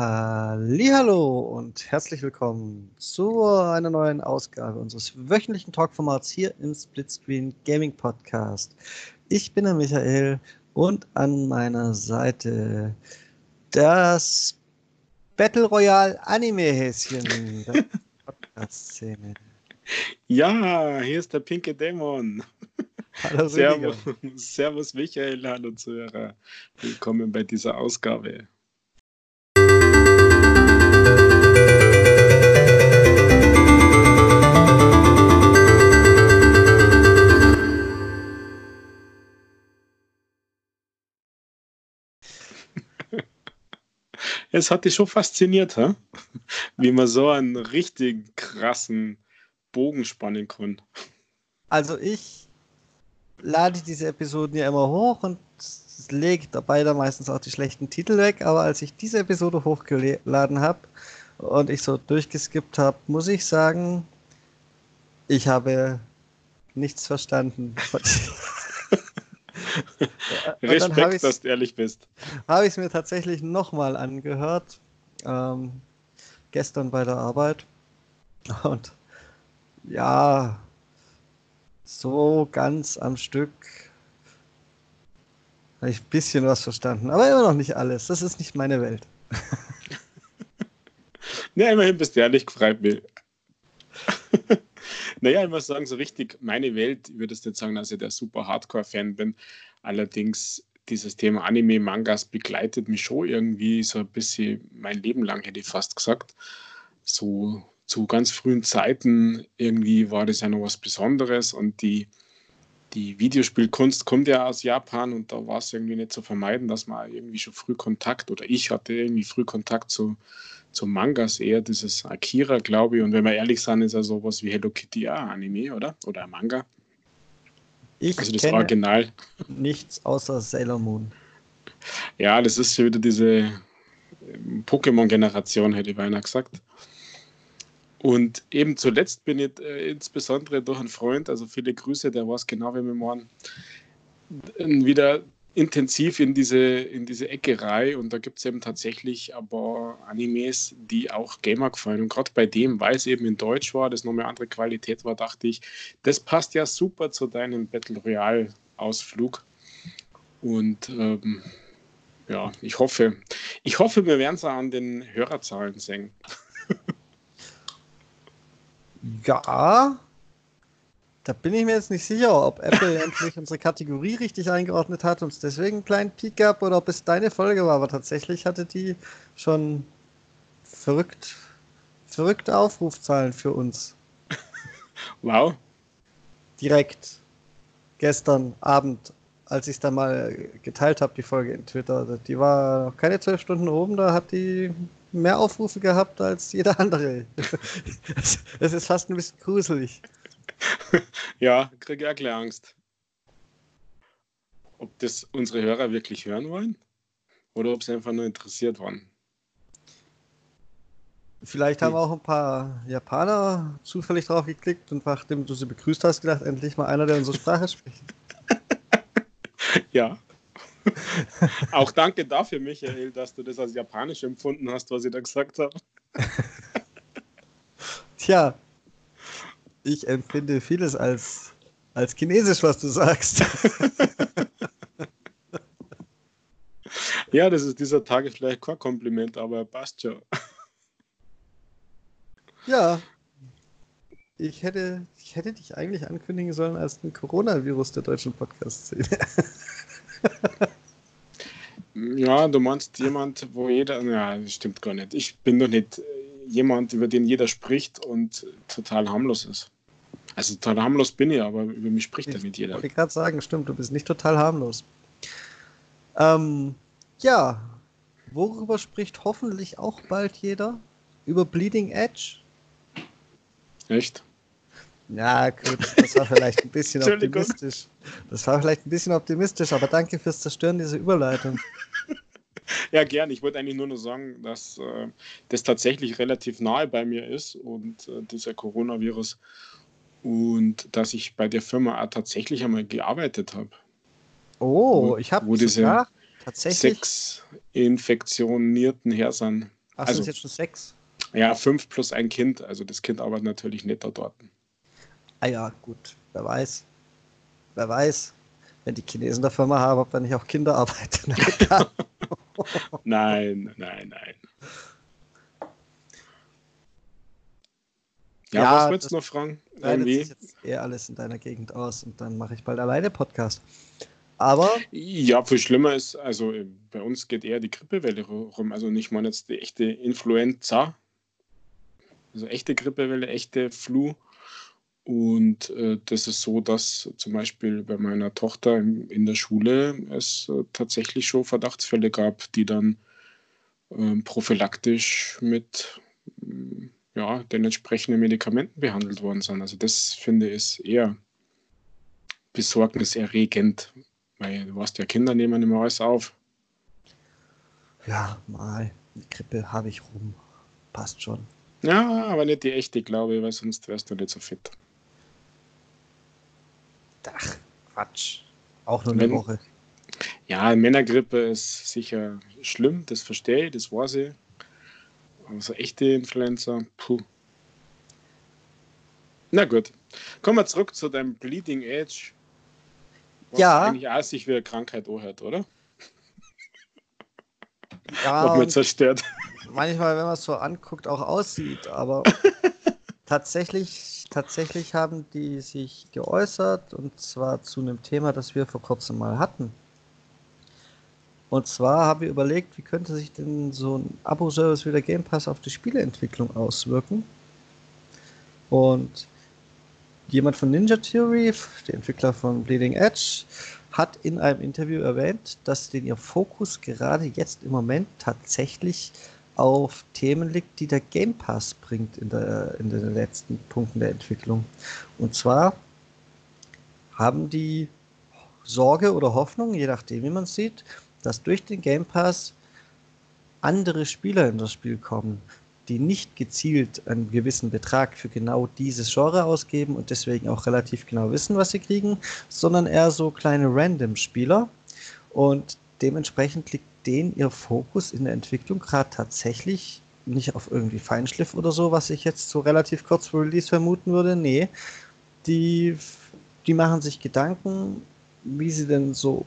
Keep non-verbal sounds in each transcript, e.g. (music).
Hallo und herzlich willkommen zu einer neuen Ausgabe unseres wöchentlichen Talkformats hier im Splitscreen Gaming Podcast. Ich bin der Michael und an meiner Seite das Battle Royale Anime Häschen der Podcast-Szene. Ja, hier ist der pinke Dämon. Hallo Servus, Servus Michael, hallo Zuhörer. Willkommen bei dieser Ausgabe. Es hat dich schon fasziniert, hä? wie man so einen richtig krassen Bogen spannen kann. Also ich lade diese Episoden ja immer hoch und lege dabei dann meistens auch die schlechten Titel weg, aber als ich diese Episode hochgeladen habe und ich so durchgeskippt habe, muss ich sagen, ich habe nichts verstanden. (laughs) (laughs) Respekt, dass du ehrlich bist. Habe ich es mir tatsächlich nochmal angehört, ähm, gestern bei der Arbeit. Und ja, so ganz am Stück habe ich ein bisschen was verstanden, aber immer noch nicht alles. Das ist nicht meine Welt. (laughs) ja, immerhin bist du ehrlich, freut mich. (laughs) naja, ich muss sagen, so richtig meine Welt, ich würde jetzt nicht sagen, dass ich der super Hardcore-Fan bin. Allerdings, dieses Thema Anime, Mangas begleitet mich schon irgendwie so ein bisschen mein Leben lang, hätte ich fast gesagt. So zu ganz frühen Zeiten irgendwie war das ja noch was Besonderes und die, die Videospielkunst kommt ja aus Japan und da war es irgendwie nicht zu vermeiden, dass man irgendwie schon früh Kontakt oder ich hatte irgendwie früh Kontakt zu, zu Mangas, eher dieses Akira, glaube ich. Und wenn wir ehrlich sind, ist ja sowas wie Hello Kitty ja Anime, oder? Oder ein Manga. Ich also das Original. Nichts außer Sailor Moon. Ja, das ist wieder diese Pokémon-Generation, hätte ich beinahe gesagt. Und eben zuletzt bin ich äh, insbesondere durch einen Freund, also viele Grüße, der weiß genau, wie wir morgen, wieder intensiv in diese, in diese Ecke rein und da gibt es eben tatsächlich aber Animes, die auch Gamer gefallen. Und gerade bei dem, weil es eben in Deutsch war, das noch eine andere Qualität war, dachte ich, das passt ja super zu deinem Battle Royale Ausflug. Und ähm, ja, ich hoffe, ich hoffe, wir werden es an den Hörerzahlen sehen. Ja, da bin ich mir jetzt nicht sicher, ob Apple (laughs) endlich unsere Kategorie richtig eingeordnet hat und es deswegen einen kleinen Peak gab oder ob es deine Folge war. Aber tatsächlich hatte die schon verrückt, verrückte Aufrufzahlen für uns. (laughs) Wow. Direkt gestern Abend, als ich es dann mal geteilt habe, die Folge in Twitter. Die war noch keine zwölf Stunden oben, da hat die mehr Aufrufe gehabt als jeder (laughs) andere. Es ist fast ein bisschen gruselig. (laughs) ja, kriege ich auch gleich Angst. Ob das unsere Hörer wirklich hören wollen oder ob sie einfach nur interessiert waren. Vielleicht haben hm. auch ein paar Japaner zufällig drauf geklickt und nachdem du sie begrüßt hast, gedacht, endlich mal einer, der unsere Sprache spricht. (laughs) ja. (laughs) Auch danke dafür, Michael, dass du das als japanisch empfunden hast, was ich da gesagt habe. Tja, ich empfinde vieles als, als chinesisch, was du sagst. (laughs) ja, das ist dieser Tage vielleicht kein Kompliment, aber passt schon. (laughs) Ja, ich hätte, ich hätte dich eigentlich ankündigen sollen als ein Coronavirus der deutschen Podcast-Szene. (laughs) Ja, du meinst jemand, wo jeder, ja, das stimmt gar nicht. Ich bin doch nicht jemand, über den jeder spricht und total harmlos ist. Also total harmlos bin ich, aber über mich spricht damit jeder. Ich wollte gerade sagen, stimmt, du bist nicht total harmlos. Ähm, ja, worüber spricht hoffentlich auch bald jeder? Über Bleeding Edge? Echt? Ja, gut, das war vielleicht ein bisschen (laughs) optimistisch. Das war vielleicht ein bisschen optimistisch, aber danke fürs Zerstören dieser Überleitung. (laughs) Ja, gern. Ich wollte eigentlich nur noch sagen, dass äh, das tatsächlich relativ nahe bei mir ist und äh, dieser Coronavirus und dass ich bei der Firma auch tatsächlich einmal gearbeitet habe. Oh, wo, ich habe diese tatsächlich sechs infektionierten Herrsern Ach, also, sind jetzt schon sechs? Ja, fünf plus ein Kind. Also das Kind arbeitet natürlich nicht da dort. Ah ja, gut. Wer weiß. Wer weiß. Wenn die Chinesen der Firma haben, ob da nicht auch Kinder arbeiten. (laughs) nein, nein, nein. Ja, ja was willst du noch fragen? Nein, Irgendwie? Das jetzt eher alles in deiner Gegend aus und dann mache ich bald alleine Podcast. Aber. Ja, viel schlimmer ist, also äh, bei uns geht eher die Grippewelle rum. Also nicht mal jetzt die echte Influenza. Also echte Grippewelle, echte Flu. Und äh, das ist so, dass zum Beispiel bei meiner Tochter in, in der Schule es äh, tatsächlich schon Verdachtsfälle gab, die dann äh, prophylaktisch mit ja, den entsprechenden Medikamenten behandelt worden sind. Also das finde ich eher besorgniserregend, weil du weißt ja, Kinder nehmen immer alles auf. Ja, mal. Die Grippe habe ich rum. Passt schon. Ja, aber nicht die echte, glaube ich, weil sonst wärst du nicht so fit. Ach, Quatsch. Auch nur eine Wenn, Woche. Ja, Männergrippe ist sicher schlimm, das verstehe ich, das weiß ich. Aber so echte Influencer, puh. Na gut. Kommen wir zurück zu deinem Bleeding Edge. Was ja. eigentlich sich wie eine Krankheit anhört, oder? (laughs) Ja. Hat mir zerstört. Manchmal, wenn man es so anguckt, auch aussieht, aber (laughs) tatsächlich, tatsächlich haben die sich geäußert und zwar zu einem Thema, das wir vor kurzem mal hatten. Und zwar habe ich überlegt, wie könnte sich denn so ein Abo-Service wie der Game Pass auf die Spieleentwicklung auswirken. Und jemand von Ninja Theory, der Entwickler von Bleeding Edge, hat in einem Interview erwähnt, dass den ihr Fokus gerade jetzt im Moment tatsächlich auf Themen liegt, die der Game Pass bringt in, der, in den letzten Punkten der Entwicklung. Und zwar haben die Sorge oder Hoffnung, je nachdem wie man es sieht, dass durch den Game Pass andere Spieler in das Spiel kommen, die nicht gezielt einen gewissen Betrag für genau dieses Genre ausgeben und deswegen auch relativ genau wissen, was sie kriegen, sondern eher so kleine Random-Spieler. Und dementsprechend liegt denen ihr Fokus in der Entwicklung gerade tatsächlich nicht auf irgendwie Feinschliff oder so, was ich jetzt so relativ kurz vor Release vermuten würde. Nee, die, die machen sich Gedanken, wie sie denn so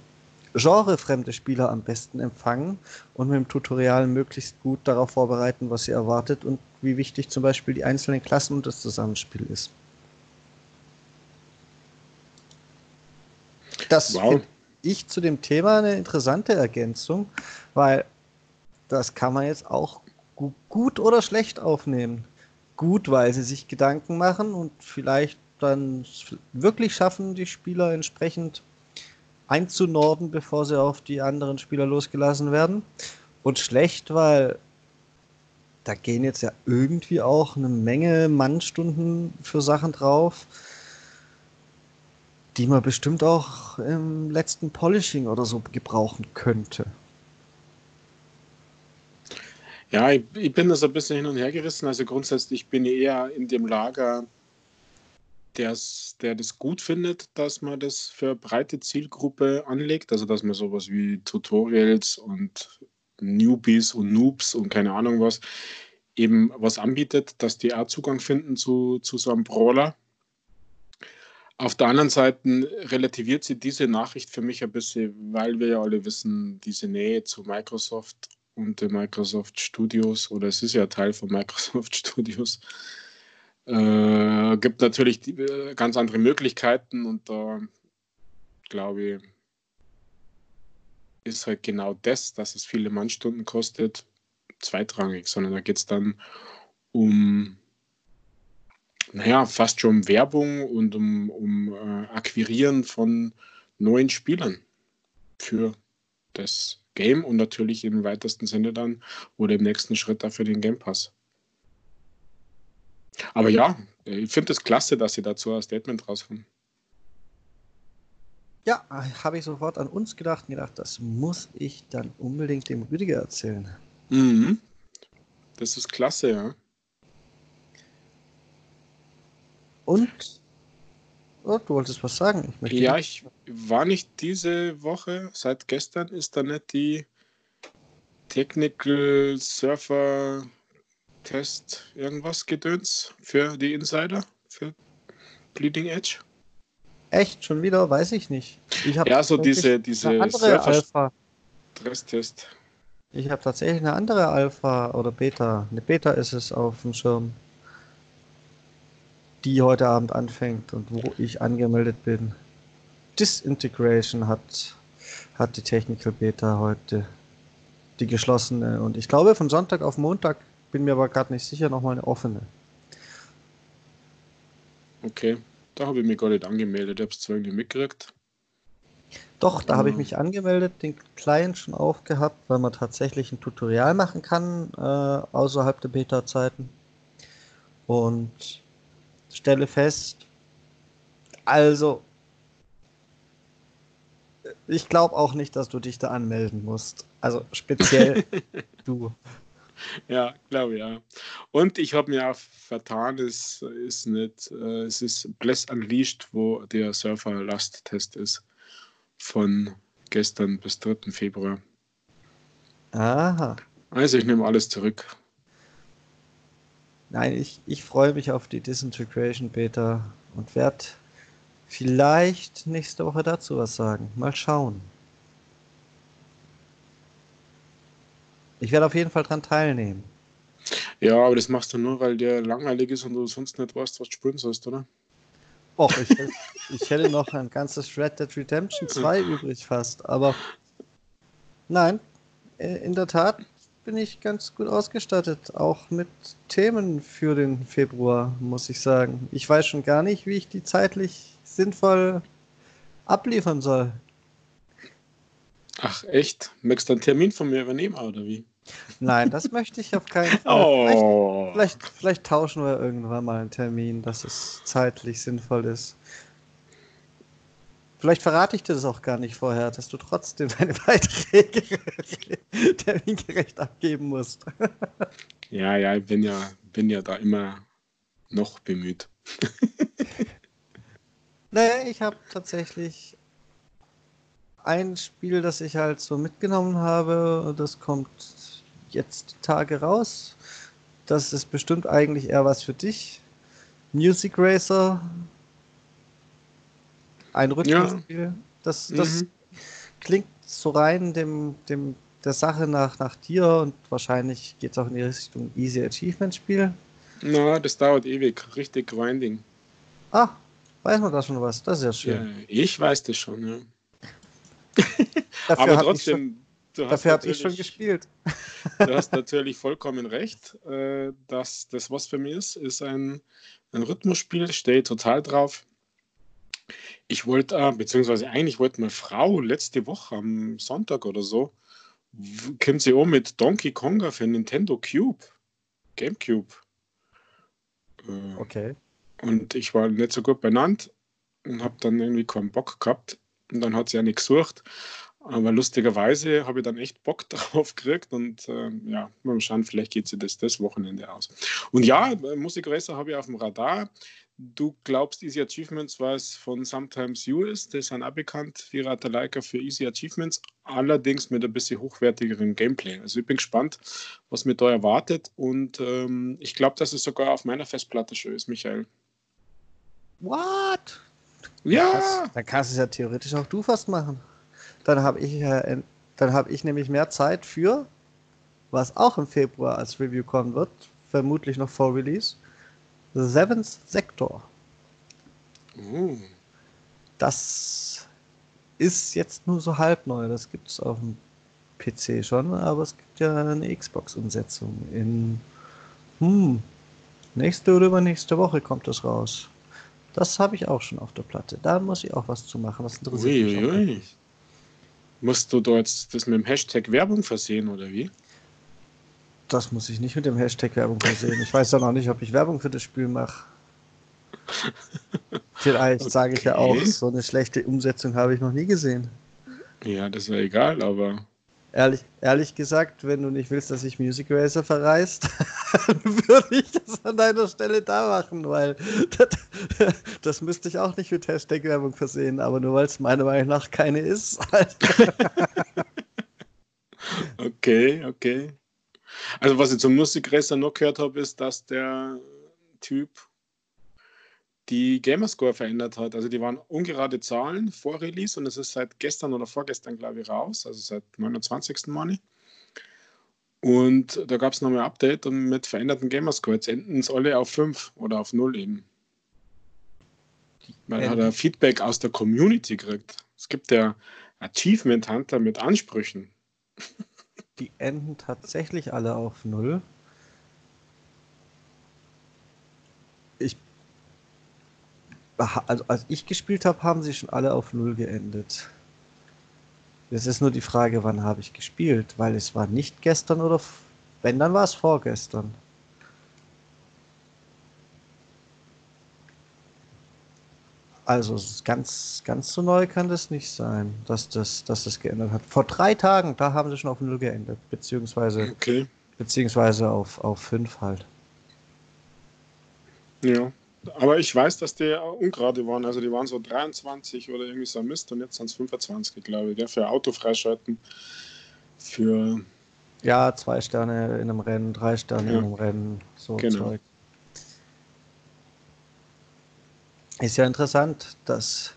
genrefremde Spieler am besten empfangen und mit dem Tutorial möglichst gut darauf vorbereiten, was sie erwartet und wie wichtig zum Beispiel die einzelnen Klassen und das Zusammenspiel ist. Das wow. finde ich zu dem Thema eine interessante Ergänzung, weil das kann man jetzt auch gut oder schlecht aufnehmen. Gut, weil sie sich Gedanken machen und vielleicht dann wirklich schaffen, die Spieler entsprechend einzunorden, bevor sie auf die anderen Spieler losgelassen werden. Und schlecht, weil da gehen jetzt ja irgendwie auch eine Menge Mannstunden für Sachen drauf, die man bestimmt auch im letzten Polishing oder so gebrauchen könnte. Ja, ich, ich bin das ein bisschen hin und her gerissen. Also grundsätzlich bin ich eher in dem Lager, der's, der das gut findet, dass man das für eine breite Zielgruppe anlegt, also dass man sowas wie Tutorials und Newbies und Noobs und keine Ahnung was eben was anbietet, dass die auch Zugang finden zu, zu so einem Brawler. Auf der anderen Seite relativiert sie diese Nachricht für mich ein bisschen, weil wir ja alle wissen, diese Nähe zu Microsoft und den Microsoft Studios, oder es ist ja Teil von Microsoft (laughs) Studios, äh, gibt natürlich die, äh, ganz andere Möglichkeiten und da glaube ich, ist halt genau das, dass es viele Mannstunden kostet, zweitrangig, sondern da geht es dann um, naja, fast schon um Werbung und um, um äh, Akquirieren von neuen Spielern für das Game und natürlich im weitesten Sinne dann oder im nächsten Schritt dafür den Game Pass. Aber ja, ich finde es klasse, dass Sie dazu ein Statement raushauen. Ja, habe ich sofort an uns gedacht und gedacht, das muss ich dann unbedingt dem Rüdiger erzählen. Mhm. Das ist klasse, ja. Und? Oh, du wolltest was sagen. Ich ja, ich war nicht diese Woche, seit gestern ist da nicht die, Technical Surfer Test irgendwas gedöns für die Insider, für Bleeding Edge? Echt? Schon wieder? Weiß ich nicht. Ich ja, so diese, diese andere Alpha. Stresstest. Ich habe tatsächlich eine andere Alpha oder Beta. Eine Beta ist es auf dem Schirm, die heute Abend anfängt und wo ich angemeldet bin. Disintegration hat, hat die Technical Beta heute, die geschlossene. Und ich glaube, von Sonntag auf Montag, bin mir aber gerade nicht sicher, nochmal eine offene. Okay, da habe ich mich gar nicht angemeldet. Ich habe es zwar irgendwie mitgekriegt. Doch, da habe ich mich angemeldet, den Client schon aufgehabt, weil man tatsächlich ein Tutorial machen kann äh, außerhalb der Beta-Zeiten. Und stelle fest, also, ich glaube auch nicht, dass du dich da anmelden musst. Also speziell (laughs) du. (laughs) Ja, glaube ja. Und ich habe mir auch vertan, es ist nicht, äh, es ist Bless Unleashed, wo der Surfer-Last-Test ist von gestern bis 3. Februar. Aha. Also ich nehme alles zurück. Nein, ich, ich freue mich auf die Disintegration Beta und werde vielleicht nächste Woche dazu was sagen. Mal schauen. Ich werde auf jeden Fall daran teilnehmen. Ja, aber das machst du nur, weil der langweilig ist und du sonst nicht weißt, was du spielen sollst, oder? Och, ich, ich hätte noch ein ganzes Red Dead Redemption 2 übrig fast, aber nein, in der Tat bin ich ganz gut ausgestattet, auch mit Themen für den Februar, muss ich sagen. Ich weiß schon gar nicht, wie ich die zeitlich sinnvoll abliefern soll. Ach echt? Möchtest du einen Termin von mir übernehmen oder wie? Nein, das möchte ich auf keinen (laughs) Fall. Oh. Vielleicht, vielleicht, vielleicht, tauschen wir irgendwann mal einen Termin, dass es zeitlich sinnvoll ist. Vielleicht verrate ich dir das auch gar nicht vorher, dass du trotzdem (laughs) deine Beiträge termingerecht abgeben musst. (laughs) ja, ja, ich bin ja, bin ja da immer noch bemüht. naja, ich habe tatsächlich ein Spiel, das ich halt so mitgenommen habe. Das kommt jetzt die Tage raus. Das ist bestimmt eigentlich eher was für dich. Music Racer. Ein Rhythmusspiel. Ja. Das, das mhm. klingt so rein dem, dem, der Sache nach, nach dir und wahrscheinlich geht es auch in die Richtung Easy Achievement Spiel. Na, das dauert ewig. Richtig grinding. Ah, weiß man da schon was? Das ist ja schön. Ja, ich weiß das schon, ja. (laughs) Aber trotzdem, Dafür habe ich schon gespielt. (laughs) du hast natürlich vollkommen recht. Äh, dass das, was für mich ist, ist ein, ein Rhythmusspiel, stehe total drauf. Ich wollte, äh, beziehungsweise eigentlich wollte meine Frau letzte Woche am Sonntag oder so, kommt sie auch mit Donkey Konga für Nintendo Cube, Gamecube. Äh, okay. Und ich war nicht so gut benannt und habe dann irgendwie keinen Bock gehabt. Und dann hat sie ja nicht gesucht. Aber lustigerweise habe ich dann echt Bock (laughs) drauf gekriegt und äh, ja, mal schauen, vielleicht geht sie das das Wochenende aus. Und ja, Musikracer habe ich auf dem Radar. Du glaubst, Easy Achievements, was von Sometimes You ist, das sind auch bekannt, wie Ratalaika für Easy Achievements, allerdings mit ein bisschen hochwertigerem Gameplay. Also ich bin gespannt, was mir da erwartet und ähm, ich glaube, dass es sogar auf meiner Festplatte schon ist, Michael. What? Ja! Dann kannst du es ja theoretisch auch du fast machen. Dann habe ich, äh, hab ich nämlich mehr Zeit für, was auch im Februar als Review kommen wird, vermutlich noch vor Release, The Seventh Sector. Uh. Das ist jetzt nur so halb neu. Das gibt es auf dem PC schon, aber es gibt ja eine Xbox-Umsetzung. In hm, nächste oder übernächste Woche kommt das raus. Das habe ich auch schon auf der Platte. Da muss ich auch was zu machen. Das interessiert ui, mich. Ui. Musst du dort das mit dem Hashtag Werbung versehen oder wie? Das muss ich nicht mit dem Hashtag Werbung versehen. Ich weiß doch noch nicht, ob ich Werbung für das Spiel mache. Vielleicht okay. sage ich ja auch, so eine schlechte Umsetzung habe ich noch nie gesehen. Ja, das ist ja egal, aber Ehrlich, ehrlich gesagt, wenn du nicht willst, dass ich Music Racer verreist, (laughs) würde ich das an deiner Stelle da machen, weil das, das müsste ich auch nicht mit Hashtag-Werbung versehen, aber nur weil es meiner Meinung nach keine ist. (laughs) Okay, okay. Also was ich zum Musikresser noch gehört habe, ist, dass der Typ die Gamerscore verändert hat. Also die waren ungerade Zahlen vor Release und es ist seit gestern oder vorgestern, glaube ich, raus, also seit 29. Money. Und da gab es nochmal ein Update und mit veränderten Gamerscore. Jetzt enden es alle auf 5 oder auf 0 eben. Weil hat er Feedback aus der Community gekriegt. Es gibt ja Achievement Hunter mit Ansprüchen. Die enden tatsächlich alle auf 0. Also, als ich gespielt habe, haben sie schon alle auf 0 geendet. Es ist nur die Frage, wann habe ich gespielt, weil es war nicht gestern oder wenn, dann war es vorgestern. Also ganz, ganz so neu kann das nicht sein, dass das, dass das geändert hat. Vor drei Tagen, da haben sie schon auf 0 geändert, beziehungsweise, okay. beziehungsweise auf, auf 5 halt. Ja. Aber ich weiß, dass die ungerade waren. Also die waren so 23 oder irgendwie so ein Mist und jetzt sind es 25, glaube ich. Ja, für Auto freischalten. Für. Ja, zwei Sterne in einem Rennen, drei Sterne ja. in einem Rennen. So genau. Zeug. Ist ja interessant, dass,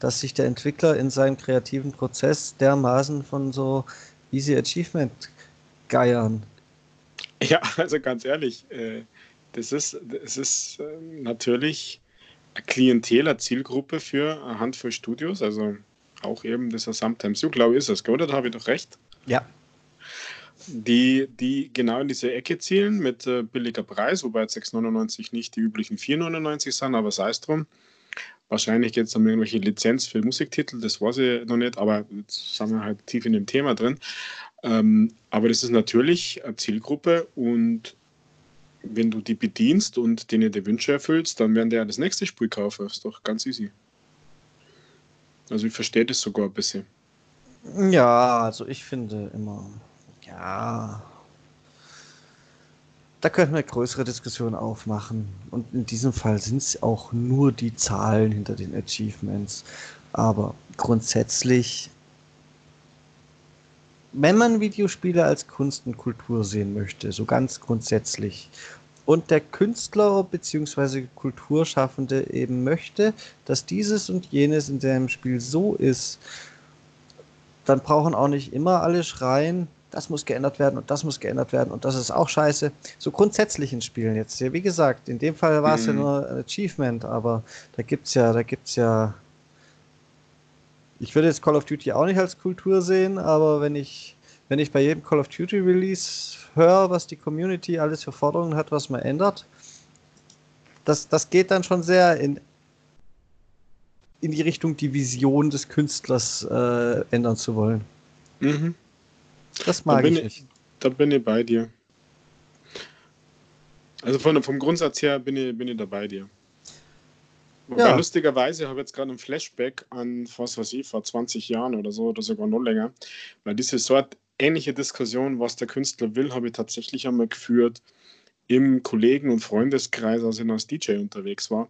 dass sich der Entwickler in seinem kreativen Prozess dermaßen von so Easy Achievement geiern. Ja, (laughs) also ganz ehrlich, äh, das ist, das ist äh, natürlich eine Klientel, Zielgruppe für eine Handvoll Studios, also auch eben das Sometimes You, glaube ich, ist das, oder? Da habe ich doch recht. Ja. Die, die genau in diese Ecke zielen mit äh, billiger Preis, wobei 6,99 nicht die üblichen 4,99 sind, aber sei es drum. Wahrscheinlich geht es um irgendwelche Lizenz für Musiktitel, das weiß ich noch nicht, aber jetzt sind wir halt tief in dem Thema drin. Ähm, aber das ist natürlich eine Zielgruppe und wenn du die bedienst und denen die Wünsche erfüllst, dann werden die ja das nächste Spiel kaufen. Das ist doch ganz easy. Also ich verstehe das sogar ein bisschen. Ja, also ich finde immer, ja, da könnten wir größere Diskussion aufmachen. Und in diesem Fall sind es auch nur die Zahlen hinter den Achievements. Aber grundsätzlich, wenn man Videospiele als Kunst und Kultur sehen möchte, so ganz grundsätzlich, und der Künstler bzw. Kulturschaffende eben möchte, dass dieses und jenes in seinem Spiel so ist, dann brauchen auch nicht immer alle schreien, das muss geändert werden und das muss geändert werden und das ist auch scheiße. So grundsätzlich in Spielen jetzt. Ja, wie gesagt, in dem Fall war es mhm. ja nur ein Achievement, aber da gibt's ja, da gibt's ja. Ich würde jetzt Call of Duty auch nicht als Kultur sehen, aber wenn ich, wenn ich bei jedem Call of Duty Release höre, was die Community alles für Forderungen hat, was man ändert, das, das geht dann schon sehr in, in die Richtung, die Vision des Künstlers äh, ändern zu wollen. Mhm. Das mag ich nicht. Da bin ich bei dir. Also von, vom Grundsatz her bin ich, bin ich da bei dir. Ja. lustigerweise habe ich jetzt gerade ein Flashback an, was weiß ich, vor 20 Jahren oder so, oder sogar noch länger, weil diese Sort ähnliche Diskussion, was der Künstler will, habe ich tatsächlich einmal geführt im Kollegen- und Freundeskreis, als ich als DJ unterwegs war.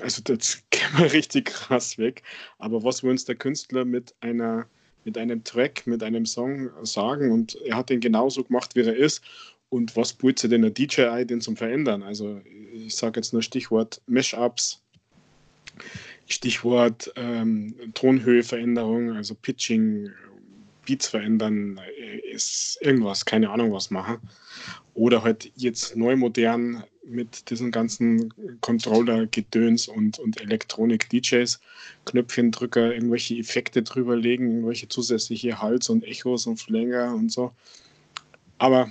Also das (laughs) käme richtig krass weg. Aber was will uns der Künstler mit einer mit einem Track, mit einem Song sagen und er hat den genauso gemacht, wie er ist. Und was bietet denn ein DJ ein, den zum Verändern? Also ich sage jetzt nur Stichwort Mashups, Stichwort ähm, Tonhöheveränderung, also Pitching, Beats verändern, äh, ist irgendwas, keine Ahnung was machen. Oder halt jetzt neu modern mit diesen ganzen Controller-Gedöns und, und Elektronik-DJs, Knöpfchendrücker, irgendwelche Effekte drüberlegen, irgendwelche zusätzliche Hals und Echos und Flänger und so. Aber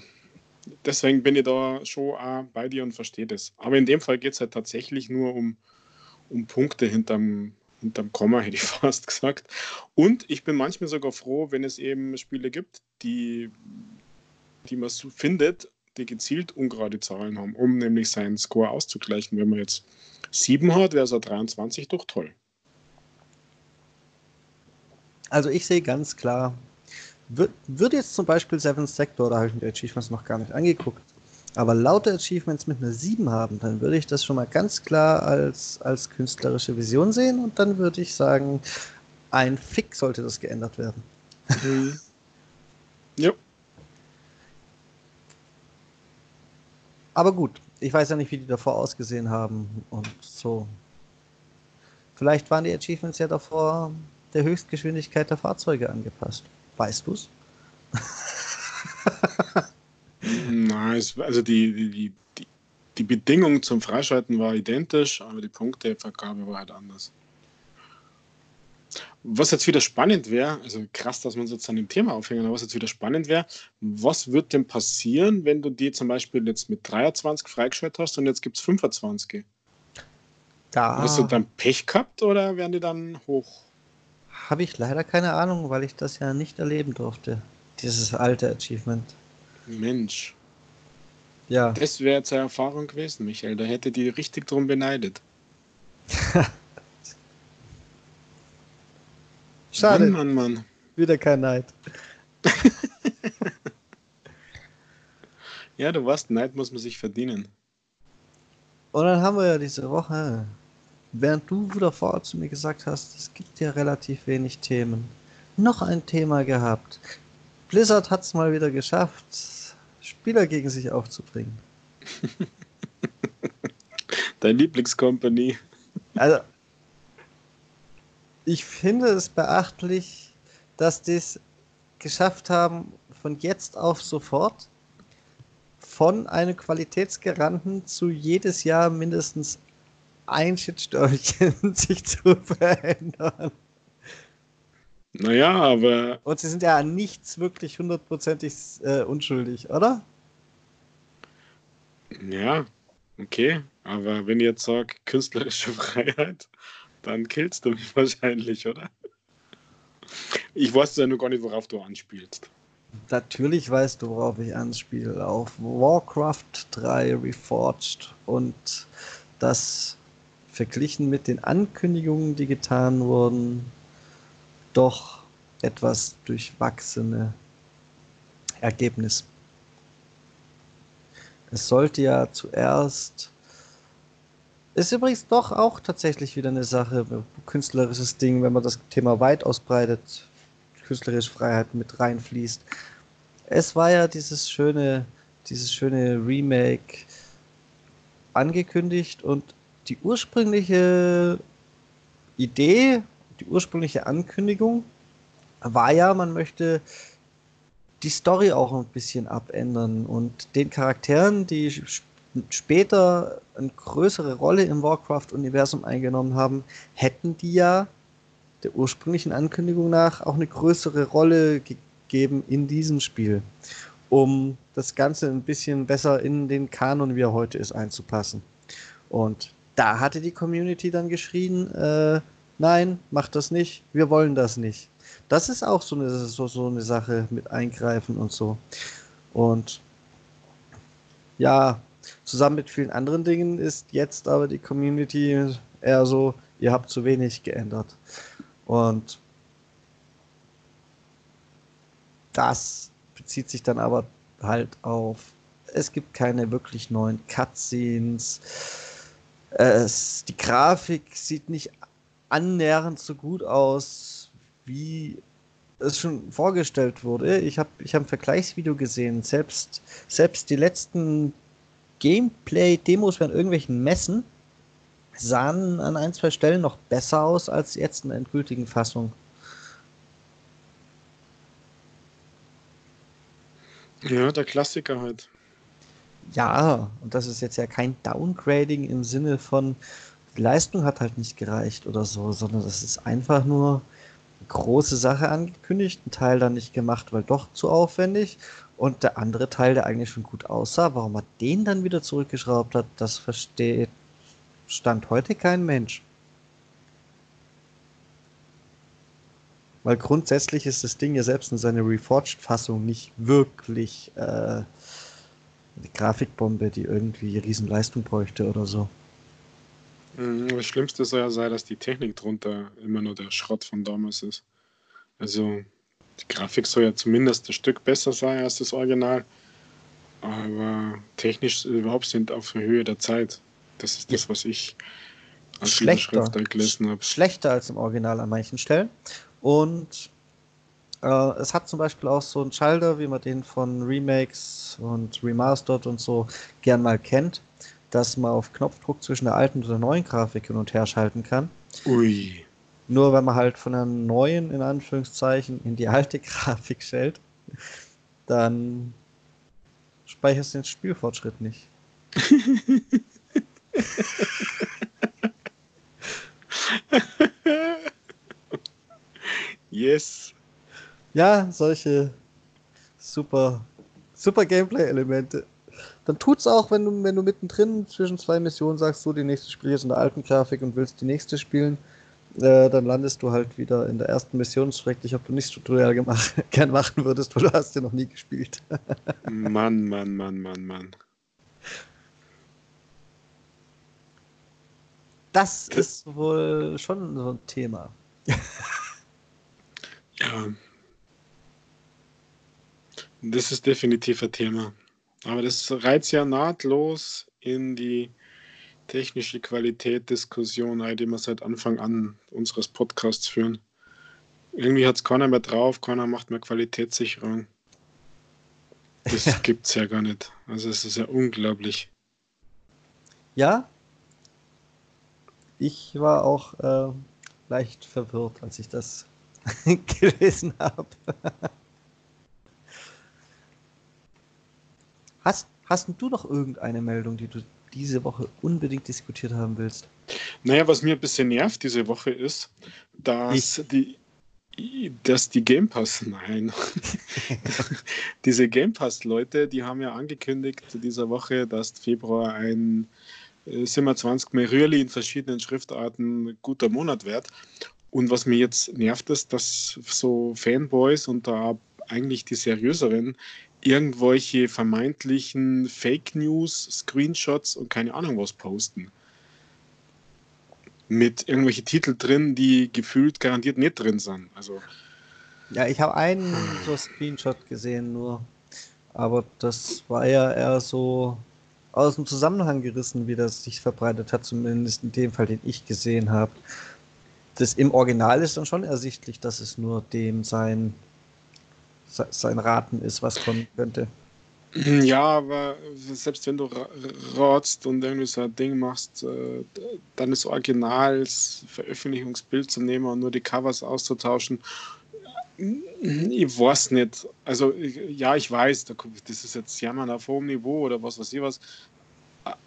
deswegen bin ich da schon auch bei dir und verstehe das. Aber in dem Fall geht es halt tatsächlich nur um, um Punkte hinterm, hinterm Komma, (laughs) hätte ich fast gesagt. Und ich bin manchmal sogar froh, wenn es eben Spiele gibt, die, die man so findet, die gezielt ungerade Zahlen haben, um nämlich seinen Score auszugleichen. Wenn man jetzt 7 hat, wäre es 23 doch toll. Also ich sehe ganz klar, würde jetzt zum Beispiel Seven Sector, da habe ich mir die Achievements noch gar nicht angeguckt, aber lauter Achievements mit einer 7 haben, dann würde ich das schon mal ganz klar als, als künstlerische Vision sehen und dann würde ich sagen, ein Fick sollte das geändert werden. Mhm. (laughs) Ja. Aber gut, ich weiß ja nicht, wie die davor ausgesehen haben und so. Vielleicht waren die Achievements ja davor der Höchstgeschwindigkeit der Fahrzeuge angepasst. Weißt du's? Nein, also die, die, die, die Bedingung zum Freischalten war identisch, aber die Punktevergabe war halt anders. Was jetzt wieder spannend wäre, also krass, dass wir uns jetzt an dem Thema aufhängen, aber was jetzt wieder spannend wäre, was wird denn passieren, wenn du die zum Beispiel jetzt mit 23 freigeschaltet hast und jetzt gibt es 25? Da hast du dann Pech gehabt oder werden die dann hoch? Habe ich leider keine Ahnung, weil ich das ja nicht erleben durfte, dieses alte Achievement. Mensch. Ja. Das wäre eine Erfahrung gewesen, Michael. Da hätte die richtig drum beneidet. (laughs) Schade. Mann, Mann, Mann. Wieder kein Neid. (laughs) ja, du weißt, Neid muss man sich verdienen. Und dann haben wir ja diese Woche, während du wieder vorher zu mir gesagt hast, es gibt ja relativ wenig Themen, noch ein Thema gehabt. Blizzard hat es mal wieder geschafft, Spieler gegen sich aufzubringen. (laughs) Dein Lieblingscompany. Also, ich finde es beachtlich, dass die es geschafft haben, von jetzt auf sofort von einem Qualitätsgaranten zu jedes Jahr mindestens ein Shitstörchen (laughs) sich zu verändern. Naja, aber. Und sie sind ja an nichts wirklich hundertprozentig äh, unschuldig, oder? Ja, okay. Aber wenn ich jetzt sage, künstlerische Freiheit, dann killst du mich (laughs) wahrscheinlich, oder? Ich weiß ja nur gar nicht, worauf du anspielst. Natürlich weißt du, worauf ich anspiele. Auf Warcraft 3 Reforged und das verglichen mit den Ankündigungen, die getan wurden, doch etwas durchwachsene Ergebnis. Es sollte ja zuerst ist übrigens doch auch tatsächlich wieder eine Sache, künstlerisches Ding, wenn man das Thema weit ausbreitet, künstlerische Freiheit mit reinfließt. Es war ja dieses schöne, dieses schöne Remake angekündigt und die ursprüngliche Idee, die ursprüngliche Ankündigung war ja, man möchte die Story auch ein bisschen abändern und den Charakteren, die später eine größere Rolle im Warcraft-Universum eingenommen haben, hätten die ja der ursprünglichen Ankündigung nach auch eine größere Rolle gegeben in diesem Spiel, um das Ganze ein bisschen besser in den Kanon, wie er heute ist, einzupassen. Und da hatte die Community dann geschrien, äh, nein, macht das nicht, wir wollen das nicht. Das ist auch so eine, so, so eine Sache mit Eingreifen und so. Und ja, Zusammen mit vielen anderen Dingen ist jetzt aber die Community eher so, ihr habt zu wenig geändert. Und das bezieht sich dann aber halt auf, es gibt keine wirklich neuen Cutscenes. Es, die Grafik sieht nicht annähernd so gut aus, wie es schon vorgestellt wurde. Ich habe ich hab ein Vergleichsvideo gesehen. Selbst, selbst die letzten Gameplay-Demos bei irgendwelchen Messen sahen an ein, zwei Stellen noch besser aus als jetzt in der endgültigen Fassung. Ja, der Klassiker halt. Ja, und das ist jetzt ja kein Downgrading im Sinne von, die Leistung hat halt nicht gereicht oder so, sondern das ist einfach nur eine große Sache angekündigt, ein Teil dann nicht gemacht, weil doch zu aufwendig und der andere Teil, der eigentlich schon gut aussah, warum er den dann wieder zurückgeschraubt hat, das versteht Stand heute kein Mensch. Weil grundsätzlich ist das Ding ja selbst in seiner Reforged-Fassung nicht wirklich äh, eine Grafikbombe, die irgendwie Riesenleistung bräuchte oder so. Mhm, das Schlimmste soll ja sein, dass die Technik drunter immer nur der Schrott von damals ist. Also die Grafik soll ja zumindest ein Stück besser sein als das Original. Aber technisch überhaupt sind auf der Höhe der Zeit. Das ist das, was ich als schlechter, gelesen habe. Schlechter als im Original an manchen Stellen. Und Äh, es hat zum Beispiel auch so einen Schalter, wie man den von Remakes und Remastered und so gern mal kennt, dass man auf Knopfdruck zwischen der alten und der neuen Grafik hin und her schalten kann. Ui. Nur wenn man halt von der neuen, in Anführungszeichen, in die alte (laughs) Grafik stellt, dann speicherst du den Spielfortschritt nicht. (laughs) yes. Ja, solche super, super Gameplay-Elemente. Dann tut's auch, wenn du, wenn du mittendrin zwischen zwei Missionen sagst, so die nächste Spiel ist in der alten Grafik und willst die nächste spielen, äh, dann landest du halt wieder in der ersten Mission. Dich, ob du nicht Tutorial gemacht, (laughs) gern machen würdest, weil du hast ja noch nie gespielt. (laughs) Mann, Mann, Mann, Mann, Mann. Das ist wohl schon so ein Thema. Ja. Das ist definitiv ein Thema. Aber das reizt ja nahtlos in die technische Qualität-Diskussion, die wir seit Anfang an unseres Podcasts führen. Irgendwie hat es keiner mehr drauf, keiner macht mehr Qualitätssicherung. Das ja. gibt es ja gar nicht. Also es ist ja unglaublich. Ja, ich war auch äh, leicht verwirrt, als ich das (laughs) gelesen habe. Hast, hast du noch irgendeine Meldung, die du diese Woche unbedingt diskutiert haben willst? Naja, was mir ein bisschen nervt diese Woche ist, dass ich. die dass die Game Pass, (laughs) nein, (laughs) diese Game Pass-Leute, die haben ja angekündigt dieser Woche, dass Februar ein 27 mehr Rührli in verschiedenen Schriftarten guter Monat wird. Und was mir jetzt nervt, ist, dass so Fanboys und da eigentlich die seriöseren irgendwelche vermeintlichen Fake News, Screenshots und keine Ahnung was posten. Mit irgendwelchen Titel drin, die gefühlt garantiert nicht drin sind. Also. Ja, ich habe einen so Screenshot gesehen nur. Aber das war ja eher so aus dem Zusammenhang gerissen, wie das sich verbreitet hat, zumindest in dem Fall, den ich gesehen habe. Das im Original ist dann schon ersichtlich, dass es nur dem sein sein Raten ist, was kommen könnte. Ja, aber selbst wenn du ratst und irgendwie so ein Ding machst, äh, dann das Originals Veröffentlichungsbild zu nehmen und nur die Covers auszutauschen, ich weiß nicht. Also, ja, ich weiß, das ist jetzt Jammern auf hohem Niveau oder was weiß ich was.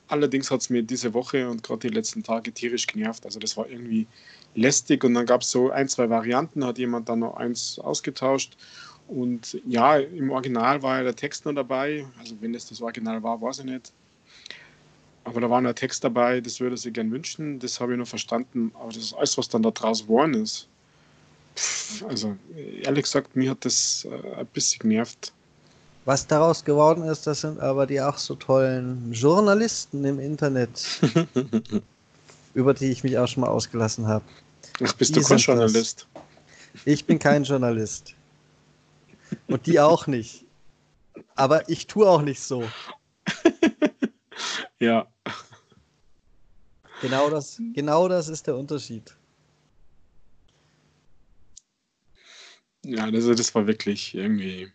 Allerdings hat es mir diese Woche und gerade die letzten Tage tierisch genervt. Also, das war irgendwie lästig und dann gab es so ein, zwei Varianten, hat jemand dann noch eins ausgetauscht und ja, im Original war ja der Text noch dabei. Also wenn es das Original war, weiß ich nicht. Aber da war noch Text dabei, das würde sie gern wünschen. Das habe ich nur verstanden. Aber das ist alles, was dann da draus geworden ist. Pff, also ehrlich gesagt, mir hat das äh, ein bisschen genervt. Was daraus geworden ist, das sind aber die auch so tollen Journalisten im Internet, (laughs) über die ich mich auch schon mal ausgelassen habe. Ach, bist die du kein Journalist? Das. Ich bin kein Journalist. Und die auch nicht. Aber ich tue auch nicht so. (laughs) ja. Genau das, genau das ist der Unterschied. Ja, das, das war wirklich irgendwie.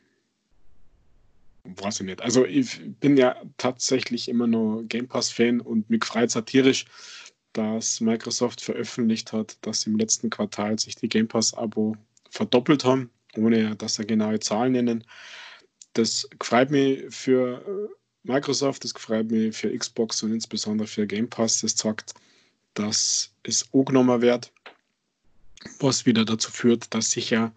Weiß ich nicht. Also, ich bin ja tatsächlich immer nur Game Pass-Fan und mich freut satirisch, dass Microsoft veröffentlicht hat, dass im letzten Quartal sich die Game Pass-Abo verdoppelt haben ohne dass er genaue Zahlen nennen. Das freut mich für Microsoft, das freut mich für Xbox und insbesondere für Game Pass. Das zeigt, dass es angenommen wird, was wieder dazu führt, dass sicher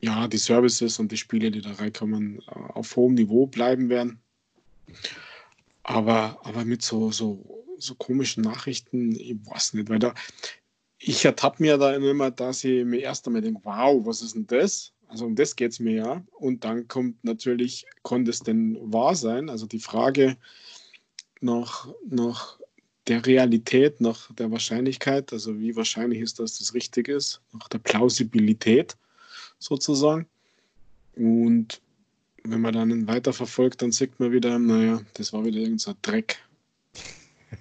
ja, die Services und die Spiele, die da reinkommen, auf hohem Niveau bleiben werden. Aber, aber mit so, so, so komischen Nachrichten, ich weiß nicht, weil da, ich ertappe mir da immer, dass ich mir erst einmal denke, wow, was ist denn das? Also um das geht es mir ja. Und dann kommt natürlich, konnte es denn wahr sein? Also die Frage nach, nach der Realität, nach der Wahrscheinlichkeit, also wie wahrscheinlich ist, dass das richtig ist, nach der Plausibilität sozusagen. Und wenn man dann weiter verfolgt, dann sieht man wieder, naja, das war wieder irgendein so Dreck.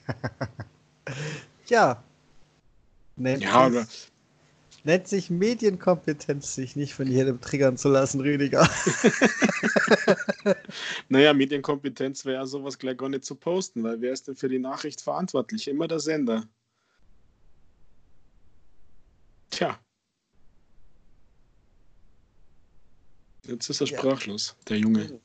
(laughs) ja, Netflix. Ja, aber nennt sich Medienkompetenz, sich nicht von jedem triggern zu lassen, Rüdiger. (laughs) naja, Medienkompetenz wäre ja sowas gleich gar nicht zu posten, weil wer ist denn für die Nachricht verantwortlich? Immer der Sender. Tja. Jetzt ist er sprachlos, ja. der Junge.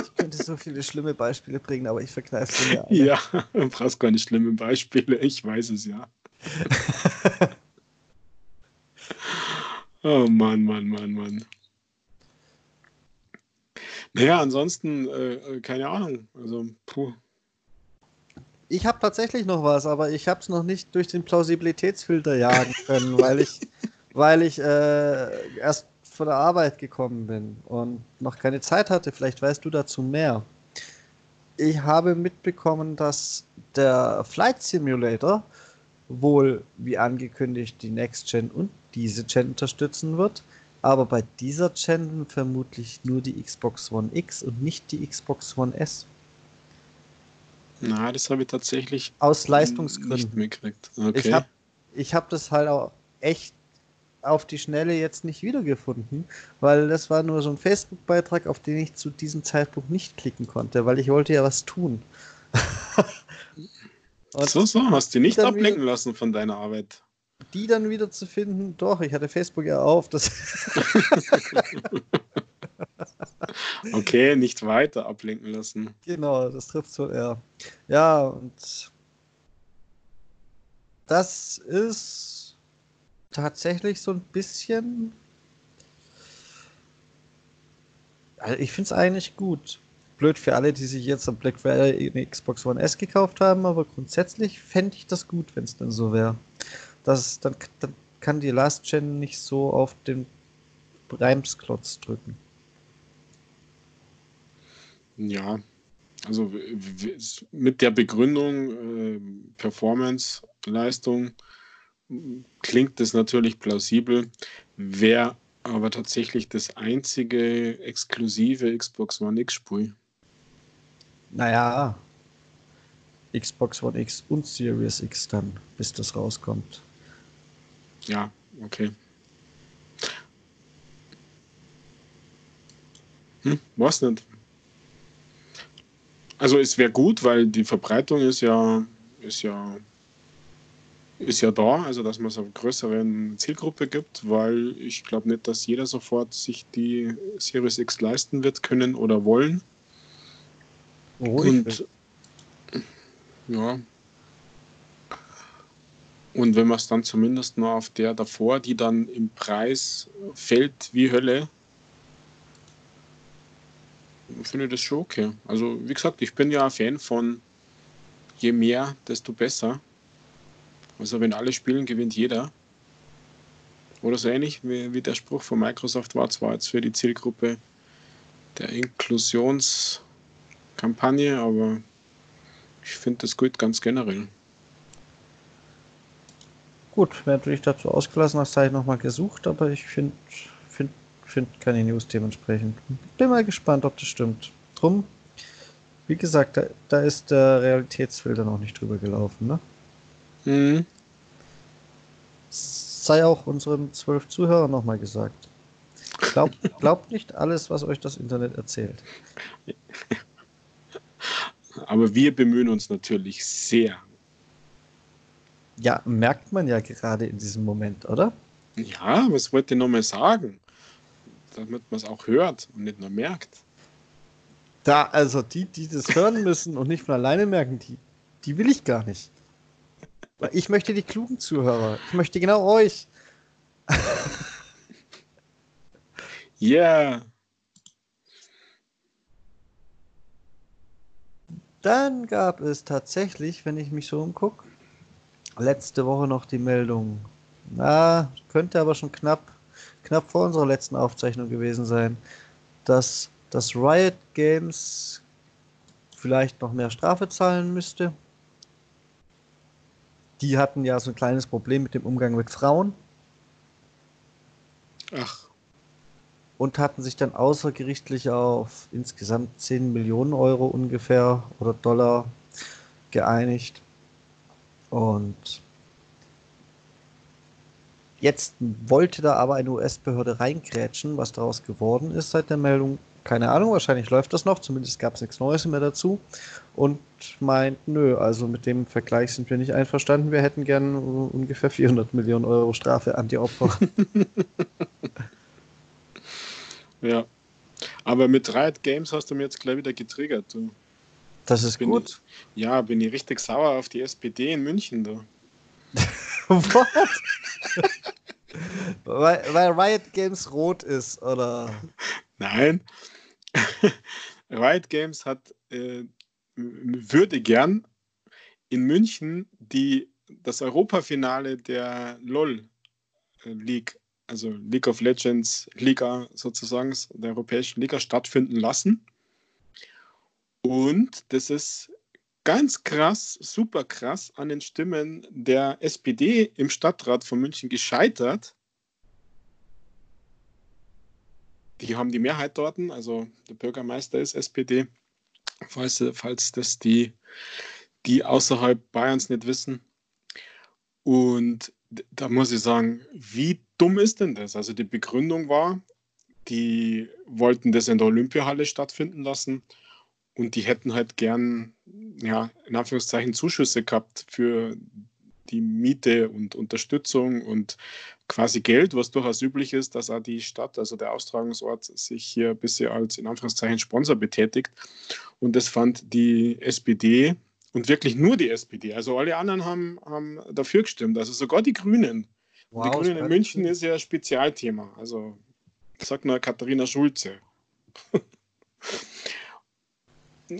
Ich könnte so viele schlimme Beispiele bringen, aber ich verkneife mir. Alle. (laughs) Ja, du brauchst gar nicht schlimme Beispiele, ich weiß es ja. (laughs) oh Mann, Mann, Mann, Mann. Naja, ansonsten, äh, äh, keine Ahnung. Also, puh. Ich habe tatsächlich noch was, aber ich habe es noch nicht durch den Plausibilitätsfilter jagen (laughs) können, weil ich, weil ich äh, erst von der Arbeit gekommen bin und noch keine Zeit hatte. Vielleicht weißt du dazu mehr. Ich habe mitbekommen, dass der Flight Simulator wohl, wie angekündigt, die Next Gen und diese Gen unterstützen wird, aber bei dieser Gen vermutlich nur die Xbox One X und nicht die Xbox One S. Na, das habe ich tatsächlich aus Leistungsgründen nicht mitgekriegt. Okay. Ich habe ich hab das halt auch echt auf die Schnelle jetzt nicht wiedergefunden, weil das war nur so ein Facebook-Beitrag, auf den ich zu diesem Zeitpunkt nicht klicken konnte, weil ich wollte ja was tun. (laughs) so, so, hast du nicht ablenken wieder, lassen von deiner Arbeit. Die dann wieder zu finden, doch, ich hatte Facebook ja auf. Das (laughs) okay, nicht weiter ablenken lassen. Genau, das trifft so eher. Ja, und das ist tatsächlich so ein bisschen. Also ich finde es eigentlich gut. Blöd für alle, die sich jetzt am Black Friday eine Xbox One S gekauft haben, aber grundsätzlich fände ich das gut, wenn es dann so wäre. Dann, dann kann die Last Gen nicht so auf den Bremsklotz drücken. Ja, also mit der Begründung äh, Performance, Leistung, klingt das natürlich plausibel, wäre aber tatsächlich das einzige exklusive Xbox One X-Spiel. Naja, Xbox One X und Series X dann, bis das rauskommt. Ja, okay. Hm, weiß nicht. Also es wäre gut, weil die Verbreitung ist ja, ist ja ist ja da, also dass man es einer größeren Zielgruppe gibt, weil ich glaube nicht, dass jeder sofort sich die Series X leisten wird können oder wollen. Oh, und ja. Und wenn man es dann zumindest noch auf der davor, die dann im Preis fällt wie Hölle, finde ich das schon okay. Also wie gesagt, ich bin ja ein Fan von je mehr, desto besser. Also wenn alle spielen, gewinnt jeder. Oder so ähnlich wie, wie der Spruch von Microsoft war, zwar jetzt für die Zielgruppe der Inklusionskampagne, aber ich finde das gut ganz generell. Gut, wenn du dich dazu ausgelassen hast, habe ich nochmal gesucht, aber ich finde find, find keine News dementsprechend. Bin mal gespannt, ob das stimmt. Drum, wie gesagt, da, da ist der Realitätsfilter noch nicht drüber gelaufen, ne? Mhm. Sei auch unseren zwölf Zuhörern nochmal gesagt. Glaubt, (laughs) glaubt nicht alles, was euch das Internet erzählt. (laughs) Aber wir bemühen uns natürlich sehr. Ja, merkt man ja gerade in diesem Moment, oder? Ja, was wollte ich nochmal sagen? Damit man es auch hört und nicht nur merkt. Da, also die, die das hören müssen und nicht von alleine merken, die, die will ich gar nicht. Ich möchte die klugen Zuhörer. Ich möchte genau euch. Ja. yeah. Dann gab es tatsächlich, wenn ich mich so umgucke, letzte Woche noch die Meldung. Na, könnte aber schon knapp, knapp vor unserer letzten Aufzeichnung gewesen sein, dass das Riot Games vielleicht noch mehr Strafe zahlen müsste die hatten ja so ein kleines Problem mit dem Umgang mit Frauen. Ach. Und hatten sich dann außergerichtlich auf insgesamt 10 Millionen Euro ungefähr oder Dollar geeinigt. Und Jetzt wollte da aber eine US-Behörde reingrätschen, was daraus geworden ist seit der Meldung. Keine Ahnung, wahrscheinlich läuft das noch, zumindest gab es nichts Neues mehr dazu. Und meint, nö, also mit dem Vergleich sind wir nicht einverstanden. Wir hätten gern ungefähr 400 Millionen Euro Strafe an die Opfer. (laughs) ja. Aber mit Riot Games hast du mir jetzt gleich wieder getriggert. Du. Das ist bin gut. Ich, ja, bin ich richtig sauer auf die SPD in München da. (laughs) Was? weil, weil Riot Games rot ist, oder? Nein. (laughs) Riot Games hat, äh, würde gern in München die, das Europafinale der LOL äh, League, also League of Legends Liga sozusagen, der europäischen Liga stattfinden lassen. Und das ist ganz krass, super krass an den Stimmen der SPD im Stadtrat von München gescheitert. Die haben die Mehrheit dort, also der Bürgermeister ist SPD, falls, falls das die, die außerhalb Bayerns nicht wissen. Und da muss ich sagen, wie dumm ist denn das? Also die Begründung war, die wollten das in der Olympiahalle stattfinden lassen und die hätten halt gern, ja, in Anführungszeichen Zuschüsse gehabt für die Miete und Unterstützung und quasi Geld, was durchaus üblich ist, dass auch die Stadt, also der Austragungsort, sich hier ein bisschen als in Anführungszeichen Sponsor betätigt. Und das fand die SPD und wirklich nur die SPD. Also alle anderen haben, haben dafür gestimmt, also sogar die Grünen. Wow, die Grünen in München ist ja ein Spezialthema. Also sagt nur Katharina Schulze. (laughs)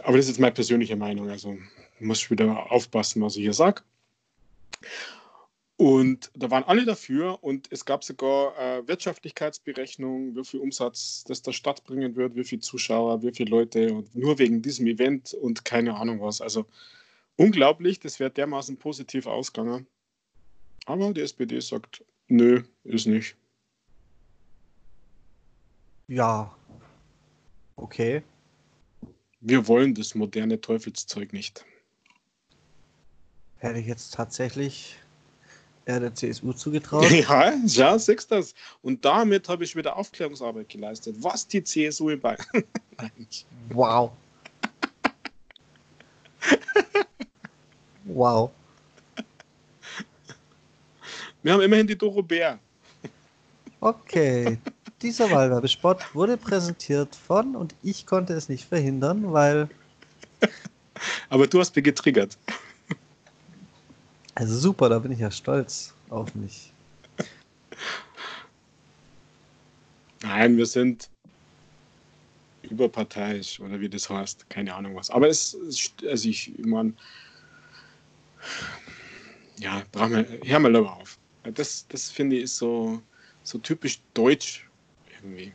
aber das ist meine persönliche Meinung. Also muss ich wieder aufpassen, was ich hier sage. Und da waren alle dafür und es gab sogar äh, Wirtschaftlichkeitsberechnungen, wie viel Umsatz das der Stadt bringen wird, wie viele Zuschauer, wie viele Leute und nur wegen diesem Event und keine Ahnung was. Also unglaublich, das wäre dermaßen positiv ausgegangen. Aber die SPD sagt, nö, ist nicht. Ja, okay. Wir wollen das moderne Teufelszeug nicht. Hätte ich jetzt tatsächlich eher der CSU zugetraut. (laughs) Ja, ja, siehst das. Und damit habe ich wieder Aufklärungsarbeit geleistet. Was die CSU in Bayern. (laughs) wow. Wow. Wir haben immerhin die Doro Bär. Okay, dieser Wahlwerbespot wurde präsentiert von und ich konnte es nicht verhindern, weil. Aber du hast mich getriggert. Also super, da bin ich ja stolz auf mich. Nein, wir sind überparteiisch oder wie das heißt, keine Ahnung was. Aber es, also ich, meine, ja, hör mal lieber auf. Das, das finde ich ist so, so typisch deutsch irgendwie.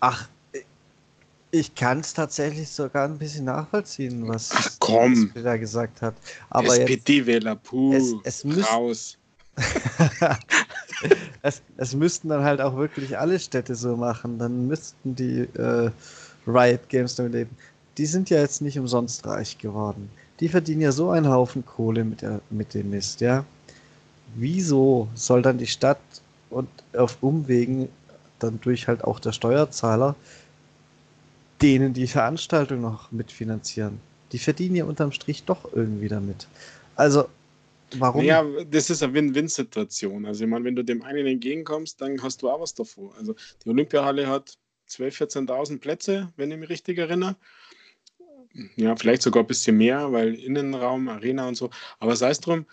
Ach, ich kann es tatsächlich sogar ein bisschen nachvollziehen, was Ach, komm. da gesagt hat. Aber SPD-Wähler, puh, es, es raus. (laughs) es, es, müssten dann halt auch wirklich alle Städte so machen. Dann müssten die äh, Riot Games damit leben. Die sind ja jetzt nicht umsonst reich geworden. Die verdienen ja so einen Haufen Kohle mit, der, mit dem Mist, ja. Wieso soll dann die Stadt und auf Umwegen dann durch halt auch der Steuerzahler denen die Veranstaltung noch mitfinanzieren. Die verdienen ja unterm Strich doch irgendwie damit. Also, warum? Ja, das ist eine Win-Win-Situation. Also, ich meine, wenn du dem einen entgegenkommst, dann hast du auch was davor. Also, die Olympiahalle hat 12.000, 14.000 Plätze, wenn ich mich richtig erinnere. Ja, vielleicht sogar ein bisschen mehr, weil Innenraum, Arena und so. Aber sei es drum,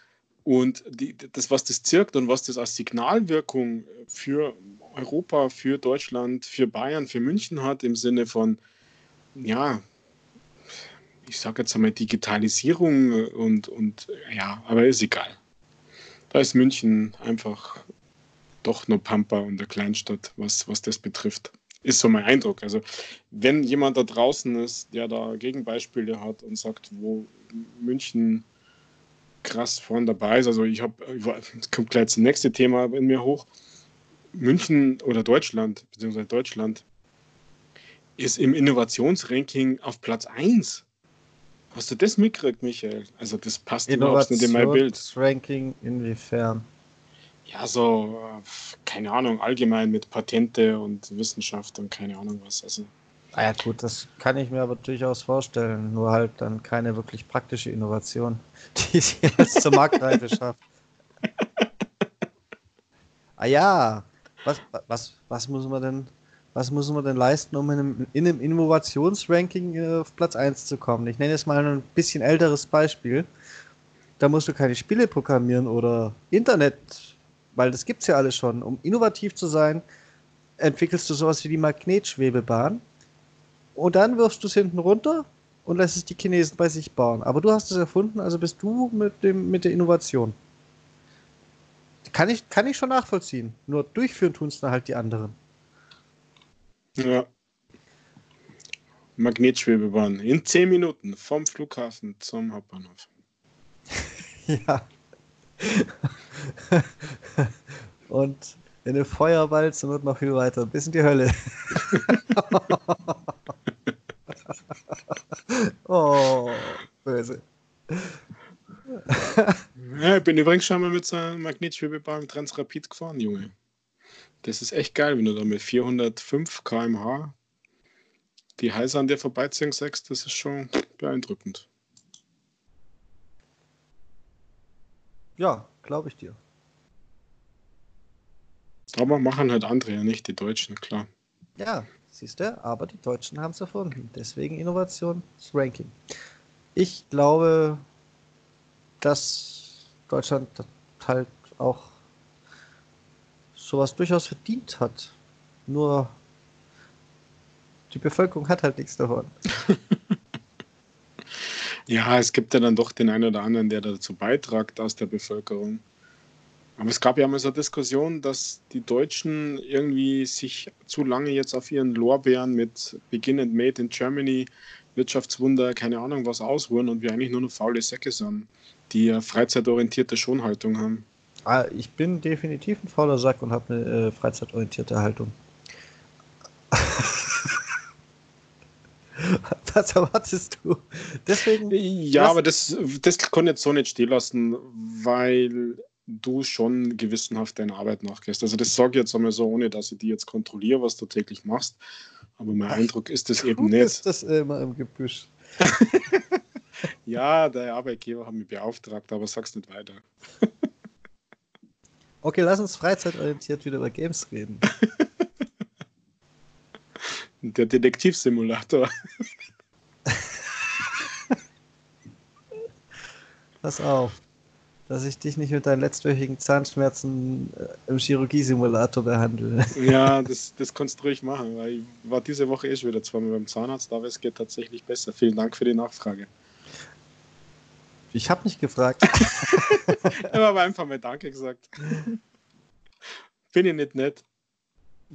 und die, das, was das zirkt und was das als Signalwirkung für Europa, für Deutschland, für Bayern, für München hat, im Sinne von, ja, ich sage jetzt einmal Digitalisierung und, und ja, aber ist egal. Da ist München einfach doch nur Pampa und eine Kleinstadt, was, was das betrifft. Ist so mein Eindruck. Also, wenn jemand da draußen ist, der da Gegenbeispiele hat und sagt, wo München krass vorne dabei ist. Also ich habe, es kommt gleich das nächste Thema in mir hoch. München oder Deutschland, beziehungsweise Deutschland, ist im Innovationsranking auf Platz 1. Hast du das mitgekriegt, Michael? Also das passt überhaupt nicht in mein Bild. Ranking inwiefern? Ja, so, äh, keine Ahnung, allgemein mit Patente und Wissenschaft und keine Ahnung was. Also. Ah ja gut, das kann ich mir aber durchaus vorstellen. Nur halt dann keine wirklich praktische Innovation, (laughs) die sie jetzt zur Marktreife schafft. (laughs) Ah ja, was, was, was muss man denn, was muss man denn leisten, um in einem, in einem Innovationsranking äh, auf Platz 1 zu kommen? Ich nenne jetzt mal ein bisschen älteres Beispiel. Da musst du keine Spiele programmieren oder Internet, weil das gibt es ja alles schon. Um innovativ zu sein, entwickelst du sowas wie die Magnetschwebebahn und dann wirfst du es hinten runter und lässt es die Chinesen bei sich bauen. Aber du hast es erfunden, also bist du mit, dem, mit der Innovation. Kann ich, kann ich schon nachvollziehen. Nur durchführen tun es dann halt die anderen. Ja. Magnetschwebebahn. In 10 Minuten vom Flughafen zum Hauptbahnhof. (laughs) ja. (laughs) Und in den Feuerwalze wird noch viel weiter, bis in die Hölle. (laughs) oh, böse. Ja, ich bin übrigens schon mal mit so einem Magnetschwebebahn Transrapid gefahren, Junge. Das ist echt geil, wenn du da mit 405 km/h die Heiße an dir vorbeiziehen sagst, das ist schon beeindruckend. Ja, glaube ich dir. Aber machen halt andere ja nicht, die Deutschen, klar. Ja, siehst du, aber die Deutschen haben es erfunden. Deswegen Innovationsranking. Ich glaube, dass Deutschland halt auch sowas durchaus verdient hat. Nur die Bevölkerung hat halt nichts davon. (laughs) ja, es gibt ja dann doch den einen oder anderen, der dazu beitragt aus der Bevölkerung. Aber es gab ja mal so eine Diskussion, dass die Deutschen irgendwie sich zu lange jetzt auf ihren Lorbeeren mit Begin and Made in Germany, Wirtschaftswunder, keine Ahnung was ausruhen und wir eigentlich nur noch faule Säcke sind, die eine freizeitorientierte Schonhaltung haben. Ah, ich bin definitiv ein fauler Sack und habe eine äh, freizeitorientierte Haltung. (laughs) Was erwartest du? Deswegen. Ja, aber das, das kann jetzt so nicht stehen lassen, weil du schon gewissenhaft deiner Arbeit nachgehst. Also das sage ich jetzt einmal so, ohne dass ich die jetzt kontrolliere, was du täglich machst. Aber mein Ach, Eindruck ist das eben nicht. Ist das immer im Gebüsch? (laughs) ja, der Arbeitgeber hat mich beauftragt, aber sag's nicht weiter. okay, lass uns freizeitorientiert wieder über Games reden. (laughs) Der Detektivsimulator. Pass auf dass ich dich nicht mit deinen letztwöchigen Zahnschmerzen äh, im Chirurgiesimulator behandle. (laughs) Ja, das, das kannst du ruhig machen, weil ich war diese Woche eh schon wieder zweimal beim Zahnarzt, aber es geht tatsächlich besser. Vielen Dank für die Nachfrage. Ich habe nicht gefragt. (laughs) ich habe einfach mal Danke gesagt. Bin ich nicht nett.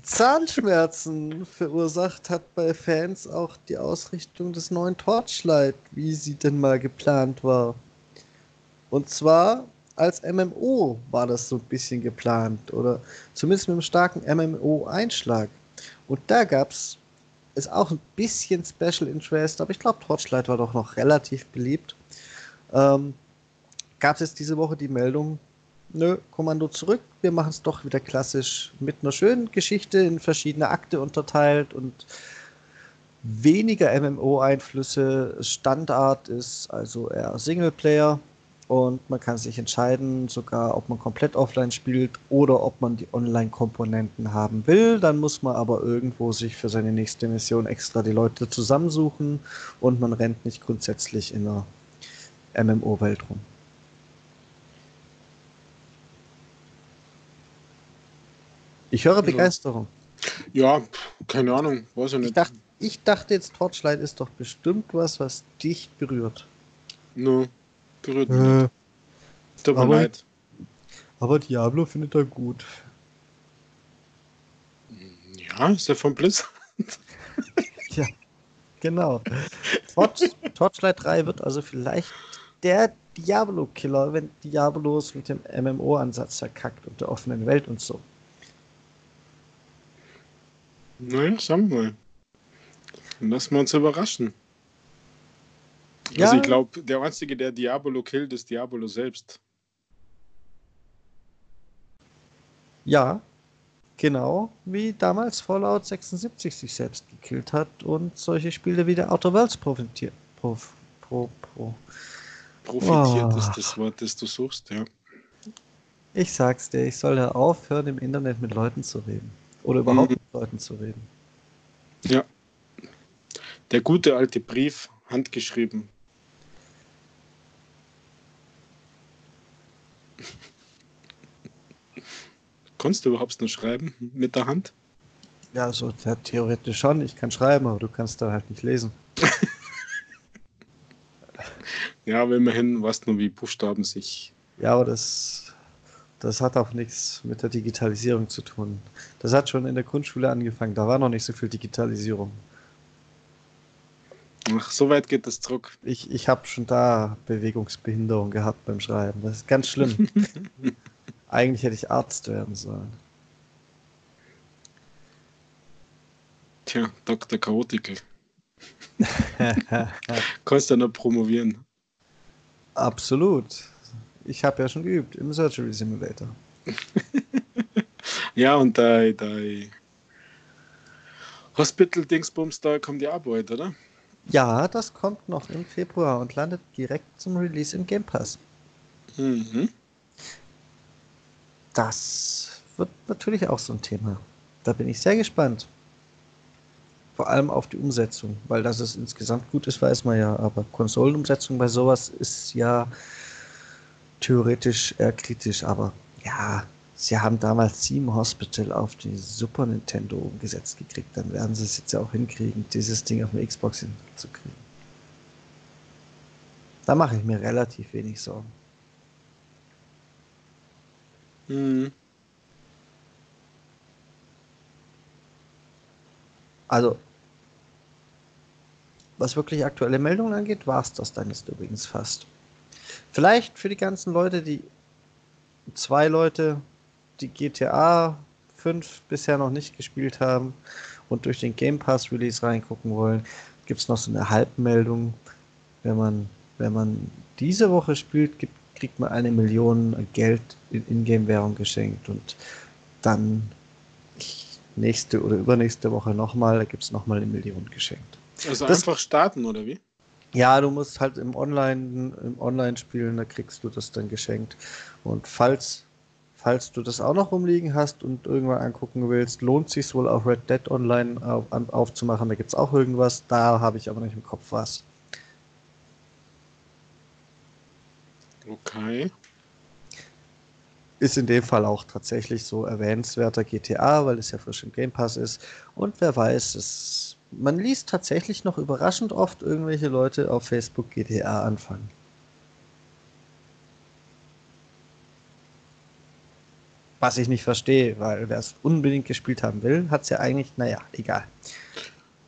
Zahnschmerzen verursacht hat bei Fans auch die Ausrichtung des neuen Torchlight, wie sie denn mal geplant war. Und zwar als MMO war das so ein bisschen geplant oder zumindest mit einem starken MMO-Einschlag. Und da gab es ist auch ein bisschen Special Interest, aber ich glaube, Torchlight war doch noch relativ beliebt. Ähm, gab es jetzt diese Woche die Meldung, nö, Kommando zurück, wir machen es doch wieder klassisch mit einer schönen Geschichte in verschiedene Akte unterteilt und weniger MMO-Einflüsse. Standard ist also eher Singleplayer und man kann sich entscheiden, sogar ob man komplett offline spielt oder ob man die Online-Komponenten haben will. Dann muss man aber irgendwo sich für seine nächste Mission extra die Leute zusammensuchen und man rennt nicht grundsätzlich in einer MMO-Welt rum. Ich höre Begeisterung. Ja, keine Ahnung, weiß ich nicht. Ich dachte, ich dachte jetzt, Torchlight ist doch bestimmt was, was dich berührt. No berührt äh, Tut mir aber, leid. Aber Diablo findet er gut. Ja, ist ja von Blizzard. (laughs) ja, genau. Torch, Torchlight 3 wird also vielleicht der Diablo-Killer, wenn Diablos mit dem MMO-Ansatz verkackt und der offenen Welt und so. Naja, sagen wir mal. Lassen wir uns überraschen. Ja. Also ich glaube, der Einzige, der Diabolo killt, ist Diabolo selbst. Ja, genau wie damals Fallout 76 sich selbst gekillt hat und solche Spiele wie der Outer Worlds profitiert. Prof, pro, pro. Profitiert oh. ist das Wort, das du suchst, ja. Ich sag's dir, ich soll aufhören, im Internet mit Leuten zu reden. Oder überhaupt mhm. mit Leuten zu reden. Ja. Der gute alte Brief, handgeschrieben. (laughs) Konntest du überhaupt noch schreiben mit der Hand? Ja, so ja, theoretisch schon. Ich kann schreiben, aber du kannst da halt nicht lesen. (laughs) ja, aber immerhin weißt du nur, wie Buchstaben sich. Ja, aber das, das hat auch nichts mit der Digitalisierung zu tun. Das hat schon in der Grundschule angefangen. Da war noch nicht so viel Digitalisierung. Ach, so weit geht das zurück. Ich, ich habe schon da Bewegungsbehinderung gehabt beim Schreiben. Das ist ganz schlimm. (laughs) Eigentlich hätte ich Arzt werden sollen. Tja, Dr. Chaotikel. (laughs) Kannst du noch promovieren? Absolut. Ich habe ja schon geübt im Surgery Simulator. (laughs) ja, und dein, dein Hospital-Dingsbums, da kommt die Arbeit, oder? Ja, das kommt noch im Februar und landet direkt zum Release im Game Pass. Mhm. Das wird natürlich auch so ein Thema. Da bin ich sehr gespannt. Vor allem auf die Umsetzung, weil dass es insgesamt gut ist, weiß man ja. Aber Konsolenumsetzung bei sowas ist ja theoretisch eher kritisch. Aber ja, sie haben damals Team Hospital auf die Super Nintendo umgesetzt gekriegt. Dann werden sie es jetzt ja auch hinkriegen, dieses Ding auf der Xbox hinzukriegen. Da mache ich mir relativ wenig Sorgen. Mhm. Also, was wirklich aktuelle Meldungen angeht, war es das dann jetzt übrigens fast. Vielleicht für die ganzen Leute, die zwei Leute, die GTA 5 bisher noch nicht gespielt haben und durch den Game Pass Release reingucken wollen, gibt es noch so eine Halbmeldung. Wenn man, wenn man diese Woche spielt, gibt, kriegt man eine Million Geld in Ingame-Währung geschenkt und dann nächste oder übernächste Woche nochmal, da gibt es nochmal eine Million geschenkt. Also das, einfach starten, oder wie? Ja, du musst halt im Online, im Online spielen, da kriegst du das dann geschenkt. Und falls, falls du das auch noch rumliegen hast und irgendwann angucken willst, lohnt sich wohl auf Red Dead Online auf, aufzumachen. Da gibt es auch irgendwas. Da habe ich aber nicht im Kopf was. Okay. Ist in dem Fall auch tatsächlich so erwähnenswerter GTA, weil es ja frisch im Game Pass ist. Und wer weiß, es, man liest tatsächlich noch überraschend oft irgendwelche Leute auf Facebook GTA anfangen. Was ich nicht verstehe, weil wer es unbedingt gespielt haben will, hat es ja eigentlich, naja, egal.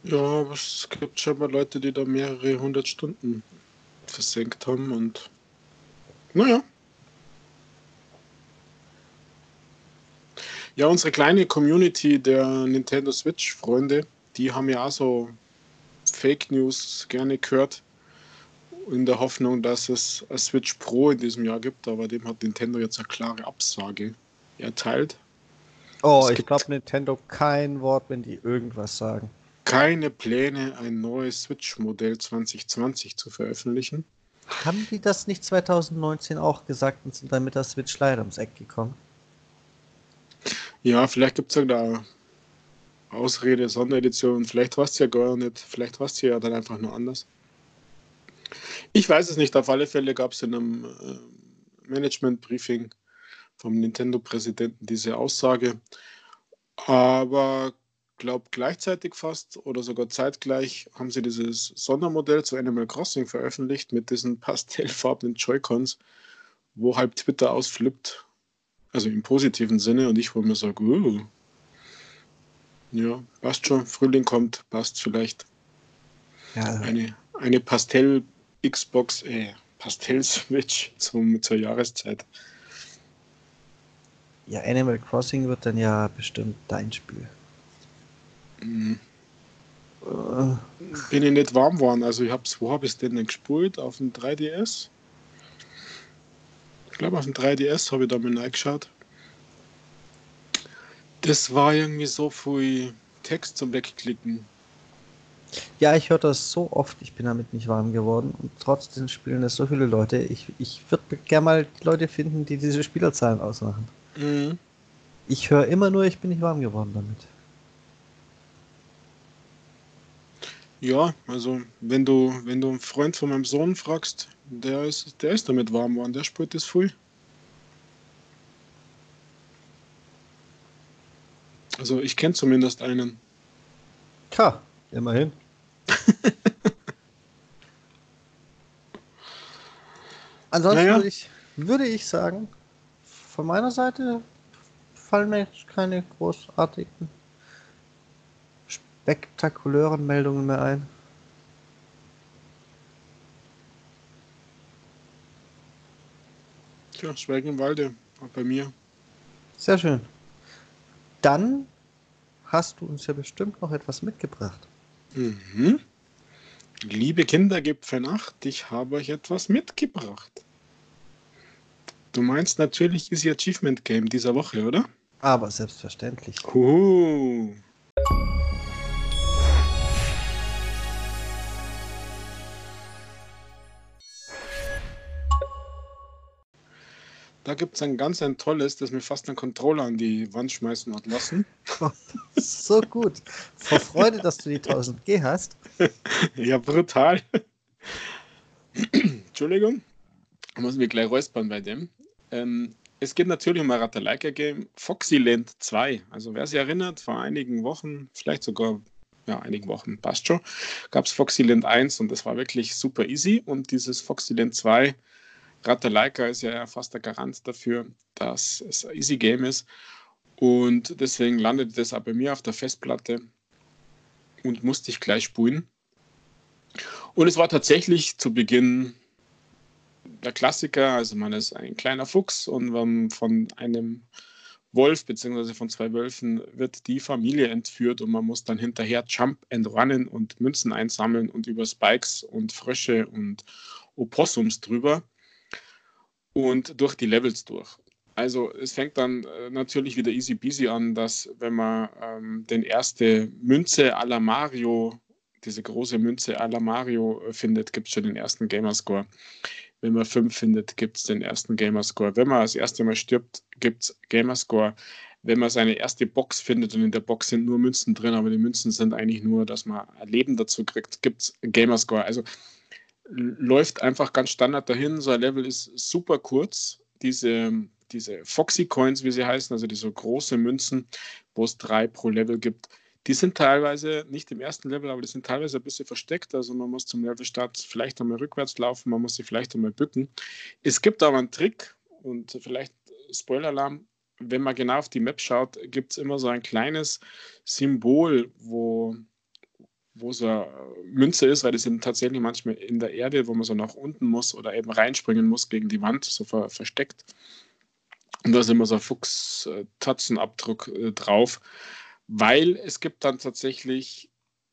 Ja, aber es gibt schon mal Leute, die da mehrere hundert Stunden versenkt haben und naja. Ja, unsere kleine Community der Nintendo Switch-Freunde, die haben ja auch so Fake News gerne gehört, in der Hoffnung, dass es ein Switch Pro in diesem Jahr gibt, aber dem hat Nintendo jetzt eine klare Absage erteilt. Oh, es ich glaube Nintendo kein Wort, wenn die irgendwas sagen. Keine Pläne, ein neues Switch-Modell 2020 zu veröffentlichen. Haben die das nicht 2019 auch gesagt und sind dann mit der Switch leider ums Eck gekommen? Ja, vielleicht gibt es ja da Ausrede, Sonderedition. Vielleicht war es ja gar nicht. Vielleicht war es ja dann einfach nur anders. Ich weiß es nicht. Auf alle Fälle gab es in einem äh, Management-Briefing vom Nintendo-Präsidenten diese Aussage. Aber glaube gleichzeitig fast oder sogar zeitgleich haben sie dieses Sondermodell zu Animal Crossing veröffentlicht mit diesen pastellfarbenen Joy-Cons, wo halb Twitter ausflippt. Also im positiven Sinne und ich wo mir sage, uh, ja, passt schon, Frühling kommt, passt vielleicht. Ja. Eine, eine Pastell-Xbox, äh, Pastell-Switch (laughs) zur Jahreszeit. Ja, Animal Crossing wird dann ja bestimmt dein Spiel. Mhm. Äh, bin ich nicht warm geworden. Also ich hab's, wo habe ich es denn, denn gespielt? Auf dem 3DS? Ich glaube auf dem 3DS habe ich da mal reingeschaut. Das war irgendwie so viel Text zum Wegklicken. Ja, ich höre das so oft, ich bin damit nicht warm geworden und trotzdem spielen es so viele Leute. Ich, ich würde gerne mal die Leute finden, die diese Spielerzahlen ausmachen. Mhm. Ich höre immer nur, ich bin nicht warm geworden damit. Ja, also wenn du, wenn du einen Freund von meinem Sohn fragst, der ist, der ist damit warm geworden, der spielt das voll. Also ich kenne zumindest einen. Tja, immerhin. (laughs) Ansonsten naja. würde, ich, würde ich sagen, von meiner Seite fallen mir keine großartigen, spektakulären Meldungen mehr ein. Tja, Schweigen im Walde, auch bei mir. Sehr schön. Dann hast du uns ja bestimmt noch etwas mitgebracht. Mhm. Liebe Kinder, gebt ich habe euch etwas mitgebracht. Du meinst natürlich Easy Achievement Game dieser Woche, oder? Aber selbstverständlich. Cool. Da gibt es ein ganz ein tolles, das mir fast einen Controller an die Wand schmeißen hat lassen. (laughs) so gut. Vor Freude, dass du die 1000G hast. (laughs) ja, brutal. (clears throat) Entschuldigung. Ich muss gleich räuspern bei dem. Ähm, es geht natürlich um ein Ratalaika-Game, Foxyland 2. Also wer sich erinnert, vor einigen Wochen, vielleicht sogar ja, einigen Wochen, passt schon, gab es Foxyland 1 und das war wirklich super easy. Und dieses Foxyland 2 Ratalaika ist ja fast der Garant dafür, dass es ein easy Game ist. Und deswegen landete das auch bei mir auf der Festplatte und musste ich gleich spulen. Und es war tatsächlich zu Beginn der Klassiker, also man ist ein kleiner Fuchs und von einem Wolf bzw. von zwei Wölfen wird die Familie entführt und man muss dann hinterher Jump and Runnen und Münzen einsammeln und über Spikes und Frösche und Opossums drüber und durch die Levels durch. Also es fängt dann äh, natürlich wieder easy peasy an, dass wenn man ähm, den erste Münze à la Mario, diese große Münze à la Mario äh, findet, gibt es schon den ersten Gamerscore. Wenn man fünf findet, gibt es den ersten Gamerscore. Wenn man das erste Mal stirbt, gibt es Gamerscore. Wenn man seine erste Box findet und in der Box sind nur Münzen drin, aber die Münzen sind eigentlich nur, dass man ein Leben dazu kriegt, gibt es Gamerscore. Also läuft einfach ganz standard dahin. So ein Level ist super kurz. Diese, diese Foxy Coins, wie sie heißen, also diese große Münzen, wo es drei pro Level gibt, die sind teilweise nicht im ersten Level, aber die sind teilweise ein bisschen versteckt. Also man muss zum Levelstart vielleicht einmal rückwärts laufen, man muss sie vielleicht einmal bücken. Es gibt aber einen Trick und vielleicht Spoiler-Alarm, wenn man genau auf die Map schaut, gibt es immer so ein kleines Symbol, wo wo so eine Münze ist, weil das sind tatsächlich manchmal in der Erde, wo man so nach unten muss oder eben reinspringen muss gegen die Wand, so ver versteckt. Und da ist immer so ein Fuchs-Tatzenabdruck äh, drauf, weil es gibt dann tatsächlich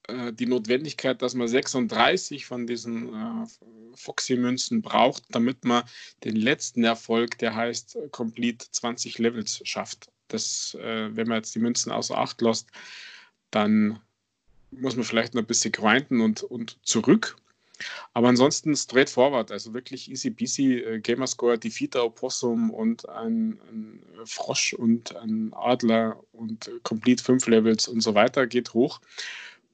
äh, die Notwendigkeit, dass man 36 von diesen äh, Foxy-Münzen braucht, damit man den letzten Erfolg, der heißt Complete 20 Levels, schafft. Das, äh, wenn man jetzt die Münzen außer Acht lässt, dann muss man vielleicht noch ein bisschen grinden und, und zurück. Aber ansonsten straightforward, also wirklich easy peasy äh, Gamerscore, Fita Opossum und ein, ein, Frosch und ein Adler und Complete 5 Levels und so weiter geht hoch.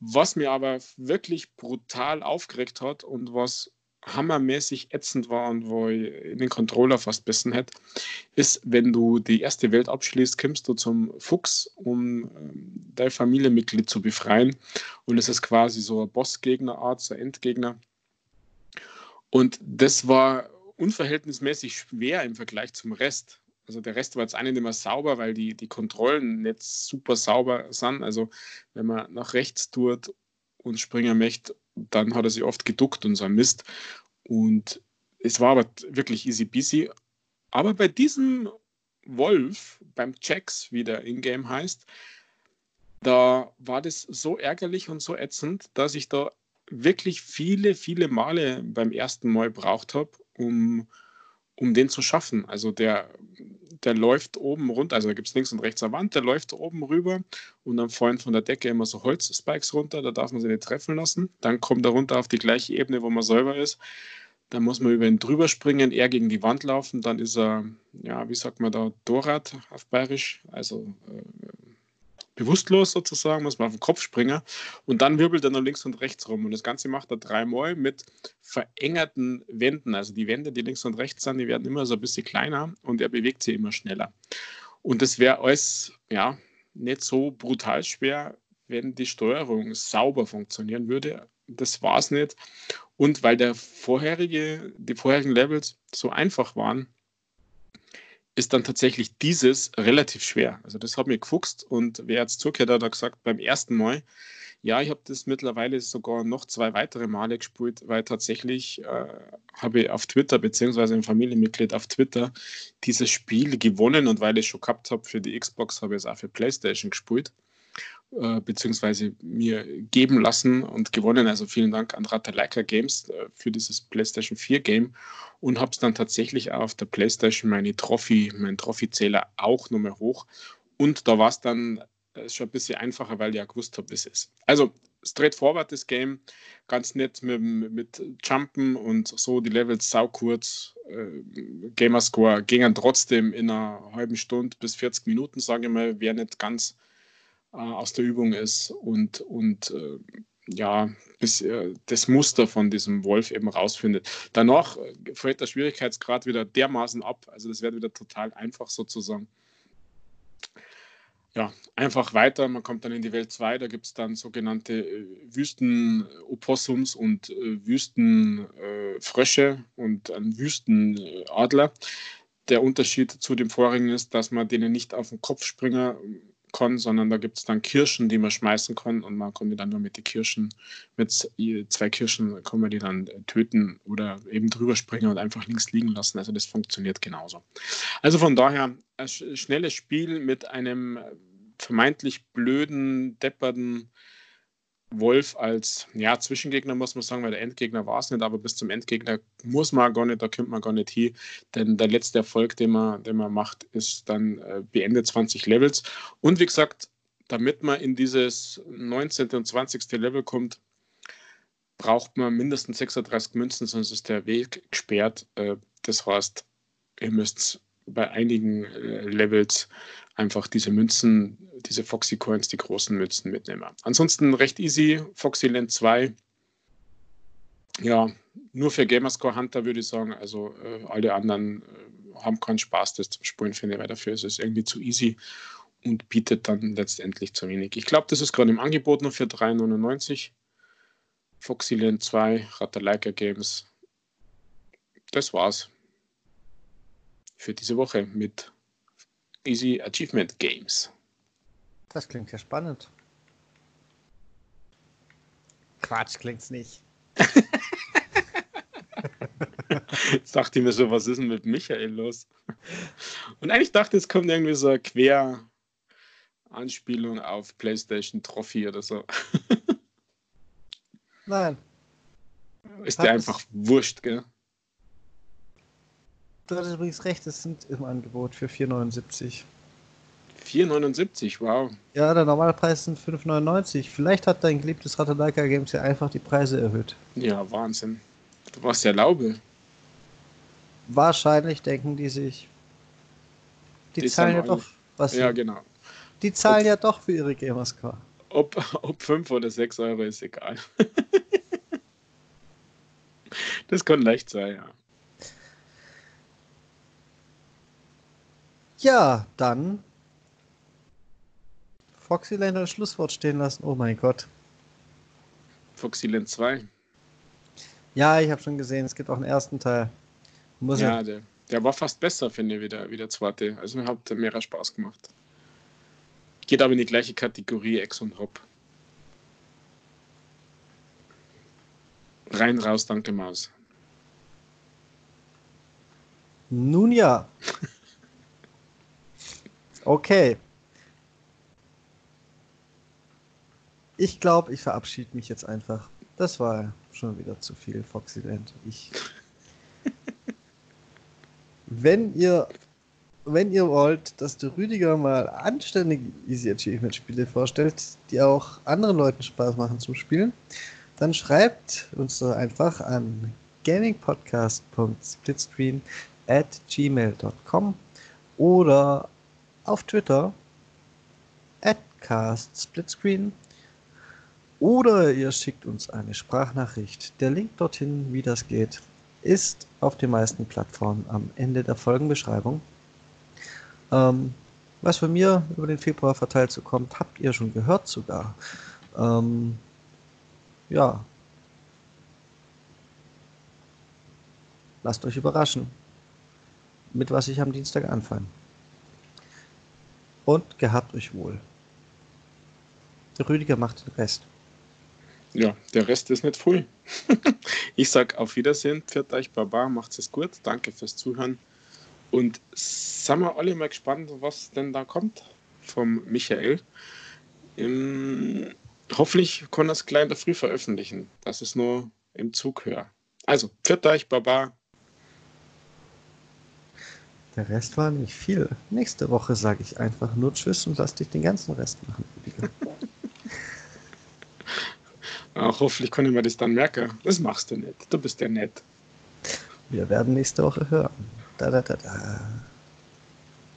Was mir aber wirklich brutal aufgeregt hat und was hammermäßig ätzend war und wo ich in den Controller fast bissen hätte, ist, wenn du die erste Welt abschließt, kommst du zum Fuchs, um ähm, dein Familienmitglied zu befreien. Und es ist quasi so eine Bossgegnerart, so ein Endgegner. Und das war unverhältnismäßig schwer im Vergleich zum Rest. Also der Rest war jetzt auch nicht immer sauber, weil die, die Kontrollen nicht super sauber sind. Also wenn man nach rechts tut und springen möchte, dann hat er sich oft geduckt und so ein Mist. Und es war aber wirklich easy peasy. Aber bei diesem Wolf, beim Checks, wie der Ingame heißt, da war das so ärgerlich und so ätzend, dass ich da wirklich viele, viele Male beim ersten Mal braucht habe, um, um den zu schaffen. Also der, der läuft oben runter, also da gibt es links und rechts eine Wand, der läuft oben rüber und dann fallen von der Decke immer so Holzspikes runter, da darf man sie nicht treffen lassen. Dann kommt er runter auf die gleiche Ebene, wo man selber ist. Dann muss man über ihn drüber springen, er gegen die Wand laufen, dann ist er, ja, wie sagt man da, Dorat auf Bayerisch, also äh, bewusstlos sozusagen, muss man auf den Kopf springen und dann wirbelt er noch links und rechts rum. Und das Ganze macht er dreimal mit verengerten Wänden. Also die Wände, die links und rechts sind, die werden immer so ein bisschen kleiner und er bewegt sie immer schneller. Und das wäre alles, ja, nicht so brutal schwer, wenn die Steuerung sauber funktionieren würde. Das war es nicht. Und weil der vorherige, die vorherigen Levels so einfach waren, ist dann tatsächlich dieses relativ schwer. Also das hat mir gefuchst und wer jetzt hat, hat gesagt, beim ersten Mal, ja, ich habe das mittlerweile sogar noch zwei weitere Male gespielt, weil tatsächlich äh, habe ich auf Twitter, beziehungsweise ein Familienmitglied auf Twitter, dieses Spiel gewonnen und weil ich es schon gehabt habe für die Xbox, habe ich es auch für PlayStation gespielt. Äh, beziehungsweise mir geben lassen und gewonnen. Also vielen Dank an Ratalaika Games äh, für dieses PlayStation 4 Game und habe es dann tatsächlich auf der PlayStation meine Trophy, meinen Trophy-Zähler auch nochmal hoch. Und da war es dann äh, schon ein bisschen einfacher, weil ich ja gewusst habe, es ist. Also straightforward das Game, ganz nett mit, mit Jumpen und so die Levels sau kurz. Äh, Gamerscore gingen trotzdem in einer halben Stunde bis 40 Minuten, sage ich mal, wäre nicht ganz äh, aus der Übung ist und, und äh, ja, bis äh, das Muster von diesem Wolf eben rausfindet. Danach äh, fällt der Schwierigkeitsgrad wieder dermaßen ab, also das wird wieder total einfach sozusagen. Ja, einfach weiter, man kommt dann in die Welt 2, da gibt es dann sogenannte äh, Wüsten-Opossums und äh, Wüstenfrösche und einen Wüstenadler. Der Unterschied zu dem vorigen ist, dass man denen nicht auf den Kopf springen kann, sondern da gibt es dann Kirschen, die man schmeißen kann und man kann die dann nur mit den Kirschen, mit zwei Kirschen kann man die dann äh, töten oder eben drüber springen und einfach links liegen lassen. Also das funktioniert genauso. Also von daher ein schnelles Spiel mit einem vermeintlich blöden, depperten Wolf als ja, Zwischengegner, muss man sagen, weil der Endgegner war es nicht, aber bis zum Endgegner muss man gar nicht, da kommt man gar nicht hin, denn der letzte Erfolg, den man, den man macht, ist dann äh, beendet 20 Levels. Und wie gesagt, damit man in dieses 19. und 20. Level kommt, braucht man mindestens 36 Münzen, sonst ist der Weg gesperrt. Äh, das heißt, ihr müsst bei einigen äh, Levels einfach diese Münzen, diese Foxy Coins, die großen Münzen mitnehmen. Ansonsten recht easy, Foxy Land 2. Ja, nur für Gamerscore Hunter würde ich sagen. Also äh, alle anderen äh, haben keinen Spaß, das zu spielen, finde ich, weil dafür ist es irgendwie zu easy und bietet dann letztendlich zu wenig. Ich glaube, das ist gerade im Angebot nur für 3,99. Foxyland 2, Ratalaika Games. Das war's für diese Woche mit Easy Achievement Games. Das klingt ja spannend. Quatsch, klingt's nicht. Jetzt (laughs) dachte ich mir so, was ist denn mit Michael los? Und eigentlich dachte ich, es kommt irgendwie so eine Quer-Anspielung auf PlayStation Trophy oder so. Nein. Ist dir einfach wurscht, gell? Du hattest übrigens recht, es sind im Angebot für 4,79. 4,79, wow. Ja, der normale Preis sind 5,99. Vielleicht hat dein geliebtes Ratalaika Games ja einfach die Preise erhöht. Ja, Wahnsinn. Du warst ja Laube. Wahrscheinlich denken die sich, die, die zahlen ja doch was. Ja, genau. Die zahlen ob, ja doch für ihre Gamerscore. Ob, ob 5 oder 6 Euro ist egal. (laughs) das kann leicht sein, ja. Ja, dann Foxyland als Schlusswort stehen lassen. Oh mein Gott. Foxyland 2. Ja, ich habe schon gesehen, es gibt auch einen ersten Teil. Muss ja, der, der, war fast besser, finde ich, wie der, wie der zweite. Also mir hat mehr Spaß gemacht. Geht aber in die gleiche Kategorie Ex und Hop. Rein, raus, danke Maus. Nun ja. (laughs) Okay. Ich glaube, ich verabschiede mich jetzt einfach. Das war schon wieder zu viel, Foxyland. Ich. (laughs) wenn ihr, wenn ihr wollt, dass der Rüdiger mal anständige Easy Achievement Spiele vorstellt, die auch anderen Leuten Spaß machen zum Spielen, dann schreibt uns doch einfach an gamingpodcast.splitscreen at gmail.com oder auf Twitter castsplitscreen oder ihr schickt uns eine Sprachnachricht. Der Link dorthin, wie das geht, ist auf den meisten Plattformen am Ende der Folgenbeschreibung. Ähm, was von mir über den Februar verteilt so kommt, habt ihr schon gehört sogar. Ähm, ja. Lasst euch überraschen, mit was ich am Dienstag anfange. Und gehabt euch wohl. Der Rüdiger macht den Rest. Ja, der Rest ist nicht voll. (laughs) ich sag auf Wiedersehen, pfiat euch Baba, macht es gut, danke fürs Zuhören. Und sind wir alle mal gespannt, was denn da kommt vom Michael. Im, hoffentlich kann es gleich in der Früh veröffentlichen, dass es nur im Zug höre. Also, pfiat euch Baba. Der Rest war nicht viel. Nächste Woche sage ich einfach nur Tschüss und lass dich den ganzen Rest machen. (laughs) Ach, hoffentlich kann ich mir das dann merken. Das machst du nicht. Du bist ja nett. Wir werden nächste Woche hören. Da, da, da, da.